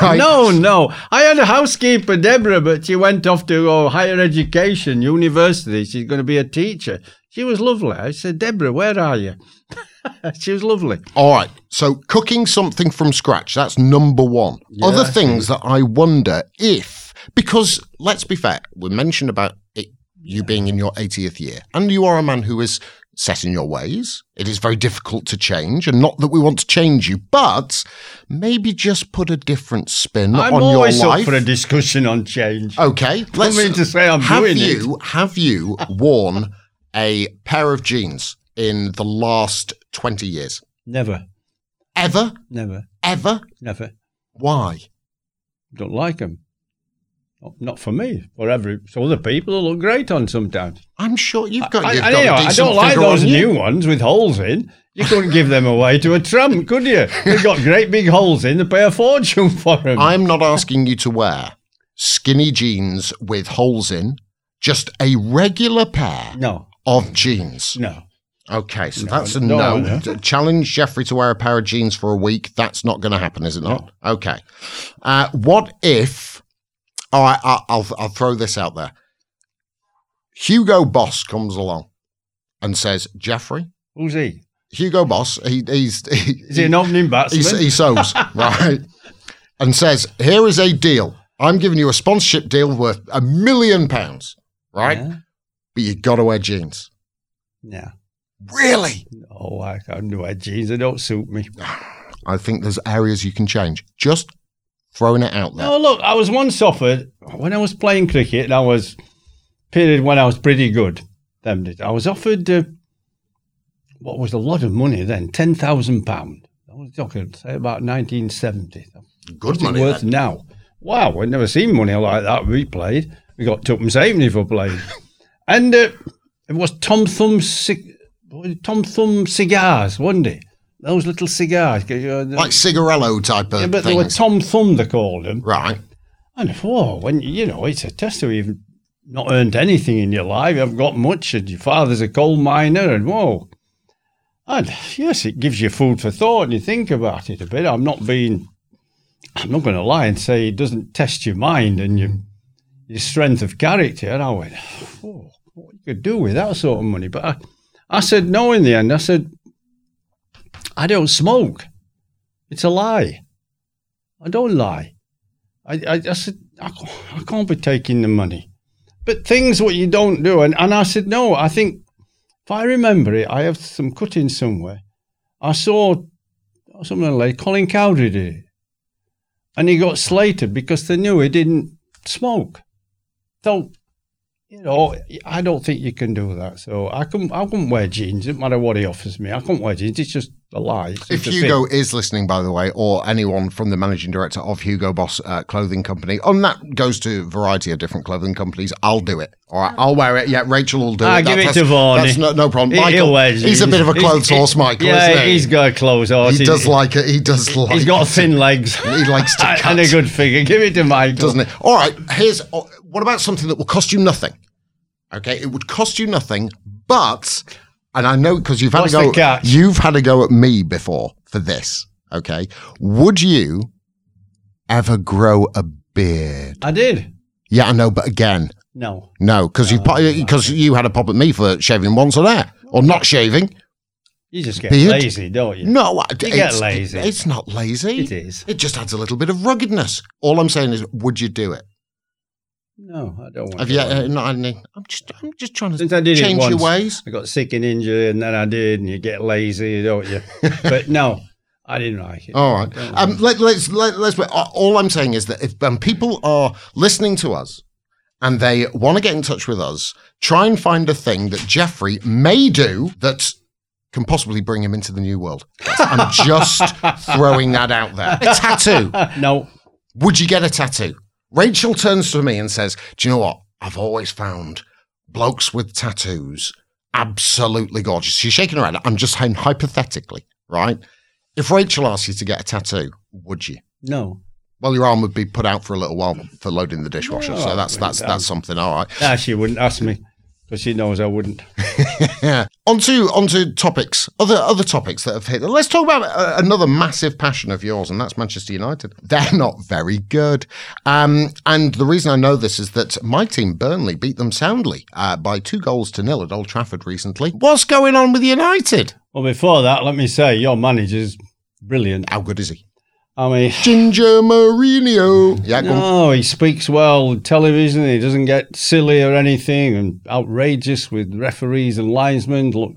Right. No, no. I had a housekeeper, Deborah, but she went off to go higher education, university. She's going to be a teacher. She was lovely. I said, Deborah, where are you? [laughs] she was lovely. All right. So cooking something from scratch, that's number one. Other things that I wonder if, because let's be fair, we mentioned about it, you being in your 80th year, and you are a man who is set in your ways. It is very difficult to change, and not that we want to change you, but maybe just put a different spin I'm on your always life. up for a discussion on change. Okay, [laughs] let's mean to say I'm have doing you have you worn a pair of jeans in the last twenty years? Never, Ever? never, Ever? never. Why? Don't like them. Not for me. For every so other people who look great on sometimes. I'm sure you've got. I, you've I, got a know, I don't like those on new ones with holes in. You couldn't give them away to a tramp, could you? They've got great big holes in. They pay a fortune for them. I'm not asking you to wear skinny jeans with holes in. Just a regular pair no, of jeans. no. Okay, so No, that's a no, no. no. Challenge Geoffrey to wear a pair of jeans for a week. That's not going to happen, is it not? Okay. Uh, what if? All right, I- I'll I'll throw this out there. Hugo Boss comes along and says, Geoffrey, Who's he? Hugo Boss, he, he's [laughs] he, Is he an opening he, batsman? he sews [laughs] right, and says, here is a deal. I'm giving you a sponsorship deal worth a million pounds, right? Yeah. but you got to wear jeans. Yeah. Really? Oh, I can't wear jeans. They don't suit me. [sighs] I think there's areas you can change. Just throwing it out there. Oh, look, I was once offered when I was playing cricket. And I was period when I was pretty good. Them did. I was offered uh, what was a lot of money then, ten thousand pound. I was talking say about nineteen seventy. Good What's money. worth then. now? Wow, I'd never seen money like that. We played. We got tuppence halfpenny for playing, [laughs] and uh, it was Tom Thumb cig- what was it? Tom Thumb cigars, wasn't it? Those little cigars, uh, Like cigarello type of yeah, but they were. Tom Thumb. They called them. right. And whoa, when you know, it's a test of you've not earned anything in your life, you haven't got much, and your father's a coal miner, and whoa. And yes, it gives you food for thought, and you think about it a bit. I'm not being, I'm not going to lie and say it doesn't test your mind and your your strength of character. And I went, oh, what you could do with that sort of money? But I, I said no in the end. I said, I don't smoke. It's a lie. I don't lie. I, I, I said, I, I can't be taking the money. But things what you don't do. And, and I said, no, I think, if I remember it, I have some cutting somewhere. I saw something like Colin Cowdrey did it. And he got slated because they knew he didn't smoke. So, you know, I don't think you can do that. So I couldn't, I couldn't wear jeans. It doesn't matter what he offers me. I couldn't wear jeans. It's just a lie. It's If Hugo is listening, by the way, or anyone from the managing director of Hugo Boss uh, Clothing Company, and that goes to a variety of different clothing companies, I'll do it. All right, I'll wear it. Yeah, Rachel will do Ah, it. give it to Varney. That's no, no problem. He- Michael, he's a bit of a clothes he- horse, Michael, Yeah, he? he's got a clothes horse. he does like it. He does [laughs] like He's got it. thin legs. [laughs] He likes to cut. [laughs] and a good figure. Give it to Michael. doesn't it? All right. Here's oh, what about something that will cost you nothing? Okay, it would cost you nothing, but and I know because you've had What's a go. You've had a go at me before for this. Okay, would you ever grow a beard? I did. Yeah, I know, but again, No. no, because you because eh, you had a pop at me for shaving once or there or not shaving. You just get Beard? lazy, don't you? No, You get lazy. It's not lazy. It is. It just adds a little bit of ruggedness. All I'm saying is, would you do it? No, I don't want Have to. you uh, not had any? I'm just, I'm just trying to Since I did it change your ways. I got sick and injured, and then I did, and you get lazy, don't you? [laughs] but no, I didn't like it. All right. Um, like let, let's let, let's. All I'm saying is that if um, people are listening to us and they want to get in touch with us, try and find a thing that Geoffrey may do that can possibly bring him into the new world. I'm just [laughs] throwing that out there. A tattoo. [laughs] no. Would you get a tattoo? Rachel turns to me and says, "Do you know what? I've always found blokes with tattoos absolutely gorgeous." She's shaking her head. I'm just saying hypothetically, right? If Rachel asked you to get a tattoo, would you? No. Well, your arm would be put out for a little while for loading the dishwasher, No, so that's that's that's something. All right. Nah, she wouldn't ask me because she knows I wouldn't. [laughs] yeah. Onto onto topics, other other topics that have hit. Let's talk about uh, another massive passion of yours, and that's Manchester United. They're not very good, um, and the reason I know this is that my team Burnley beat them soundly uh, by two goals to nil at Old Trafford recently. What's going on with United? Well, before that, let me say your manager's brilliant. How good is he? I mean, [laughs] Ginger Mourinho. Yeah, no, he speaks well on television. He doesn't get silly or anything and outrageous with referees and linesmen. Look,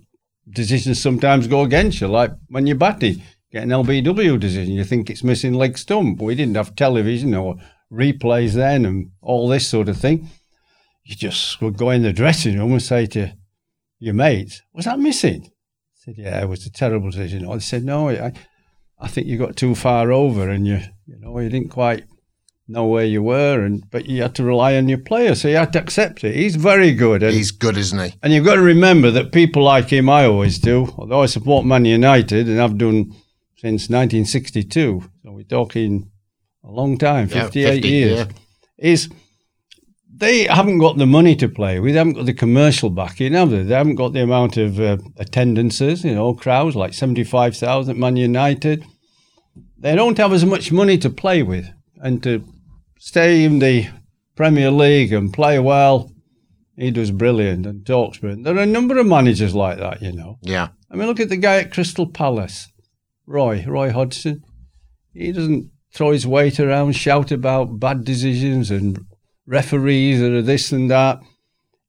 decisions sometimes go against you, like when you're batting, get an LBW decision. You think it's missing leg stump. We didn't have television or replays then and all this sort of thing. You just would go in the dressing room and say to your mates, Was that missing? I said, Yeah, it was a terrible decision. Or they said, No, I, I think you got too far over and you, you know, you didn't quite know where you were, and but you had to rely on your player, so you had to accept it. He's very good, and, He's good, isn't he? and you've got to remember that people like him, I always do. Although I support Man United, and I've done since 1962, so we're talking a long time, Yeah, 58 50, years. yeah. Is they haven't got the money to play with, they haven't got the commercial backing, have they? They haven't got the amount of uh, attendances, you know, crowds like 75,000 at Man United. They don't have as much money to play with, and to stay in the Premier League and play well, he does brilliant and talks brilliant. There are a number of managers like that, you know. Yeah. I mean, look at the guy at Crystal Palace, Roy, Roy Hodgson. He doesn't throw his weight around, shout about bad decisions and referees or this and that.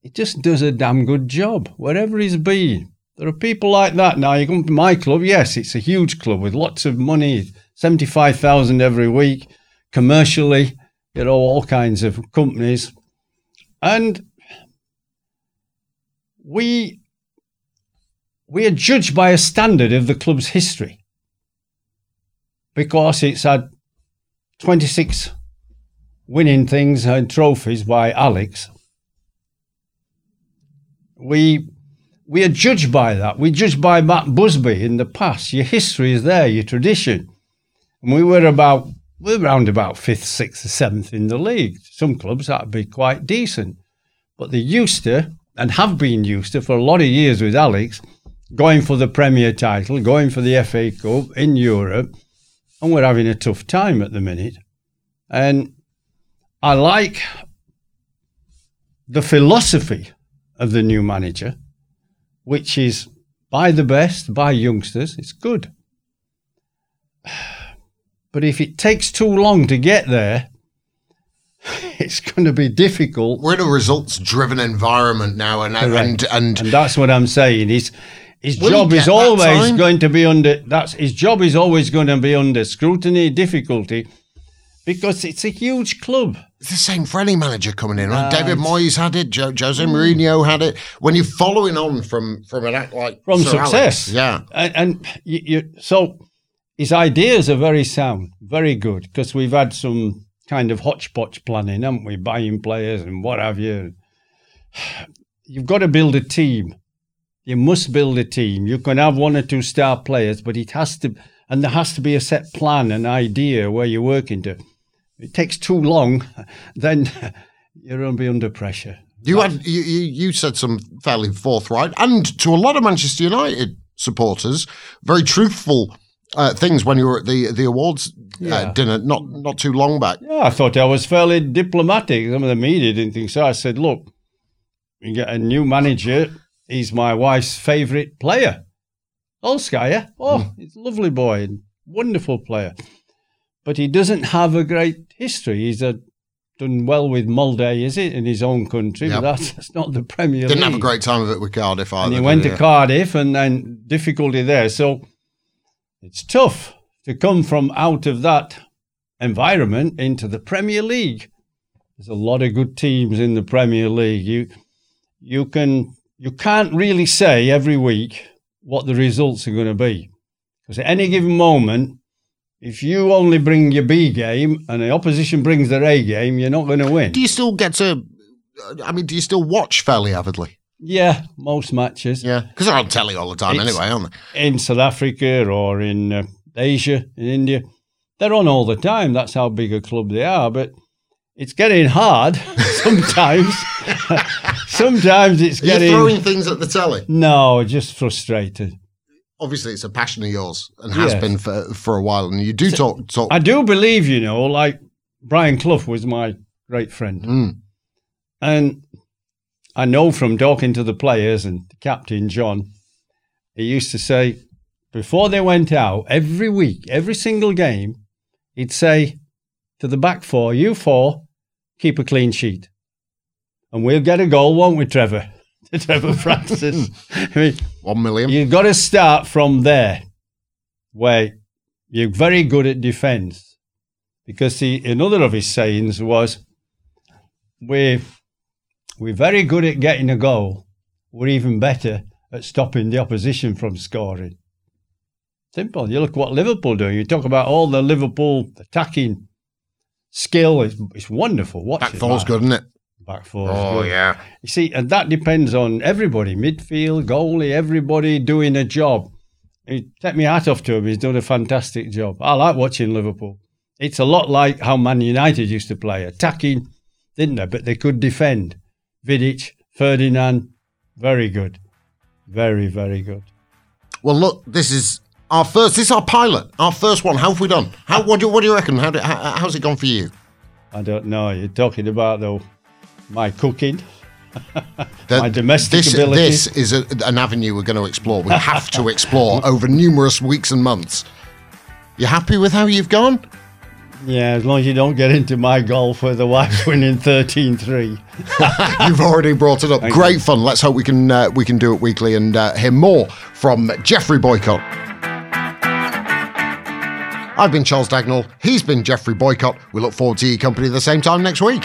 he just does a damn good job wherever he's been. There are people like that now. You come to my club, yes, it's a huge club with lots of money, seventy-five thousand every week, commercially, you know, all kinds of companies, and we we are judged by a standard of the club's history because it's had 26 winning things and trophies by Alex. We we are judged by that. We judged by Matt Busby in the past. Your history is there, your tradition. And we were about we were around about fifth, sixth, or seventh in the league. Some clubs that'd be quite decent. But they used to and have been used to for a lot of years with Alex, going for the Premier title, going for the FA Cup in Europe, and we're having a tough time at the minute. And I like the philosophy of the new manager, which is buy the best, buy youngsters. It's good. But if it takes too long to get there, [laughs] it's going to be difficult. We're in a results-driven environment now, and and and, And that's what I'm saying. His his job is always going to be under that's his job is always going to be under scrutiny, difficulty, because it's a huge club. it's the same for any manager coming in. Right? Uh, David Moyes had it. Jo- Jose Mourinho had it. When you're following on from from an act like From Sir Alex, success. yeah. And, and you, you, so his ideas are very sound, very good, because we've had some kind of hodgepodge planning, haven't we? Buying players and what have you. [sighs] You've got to build a team. You must build a team. You can have one or two star players, but it has to, and there has to be a set plan, an idea where you're working to. It takes too long, [laughs] then [laughs] you're going to be under pressure. You had you, you you said some fairly forthright and to a lot of Manchester United supporters, very truthful uh, things when you were at the the awards uh, dinner not not too long back. Yeah, I thought I was fairly diplomatic. Some of the media didn't think so. I said, look, we get a new manager. He's my wife's favourite player. Solskjaer. Oh, he's a lovely boy and wonderful player. But he doesn't have a great history. He's a, done well with Molde, is it, in his own country, Yep. but that's, that's not the Premier Didn't League. have a great time of it with Cardiff either. and he went to Cardiff and then difficulty there. So it's tough to come from out of that environment into the Premier League. There's a lot of good teams in the Premier League. You you can you can't really say every week what the results are going to be because at any given moment. If you only bring your B game and the opposition brings their A game, you're not going to win. Do you still get to? I mean, do you still watch fairly avidly? Yeah, most matches. Yeah, because they're on telly all the time It's- anyway, aren't they? in South Africa or in uh, Asia, in India. They're on all the time. That's how big a club they are. But it's getting hard [laughs] sometimes. [laughs] sometimes it's Are you getting. throwing things at the telly? no, just frustrated. Obviously, it's a passion of yours and has been for for a while. And you do talk talk. I do believe, you know, like Brian Clough was my great friend. Mm. And I know from talking to the players and captain, John, he used to say, before they went out, every week, every single game, he'd say to the back four, you four, keep a clean sheet. And we'll get a goal, won't we, Trevor? [laughs] To Trevor [laughs] Francis. I mean, One million. You've got to start from there, where you're very good at defence. Because he, another of his sayings was, "We're we're very good at getting a goal. We're even better at stopping the opposition from scoring." Simple. You look at what Liverpool do. You talk about all the Liverpool attacking skill. It's, it's wonderful. Watch Back it, four's good, isn't it? Back four. Oh good. yeah. You see, and that depends on everybody midfield, goalie, everybody doing a job. He, take my hat off to him. He's done a fantastic job. I like watching Liverpool. It's a lot like how Man United used to play, attacking, didn't they? But they could defend. Vidic, Ferdinand, very good. Very, very good. Well, look, this is our first. This is our pilot. Our first one. How have we done? How? What do, what do you reckon? How, do, how how's it gone for you? I don't know. You're talking about, though, my cooking. [laughs] The- My domestic this, abilities. This is a, an avenue we're going to explore. We have to [laughs] explore over numerous weeks and months. You happy with how you've gone? Yeah, as long as you don't get into my golf where the wife's winning 13-3. [laughs] You've already brought it up. Great fun. Let's hope we can uh, we can do it weekly and uh, hear more from Geoffrey Boycott. I've been Charles Dagnall. He's been Geoffrey Boycott. We look forward to your company at the same time next week.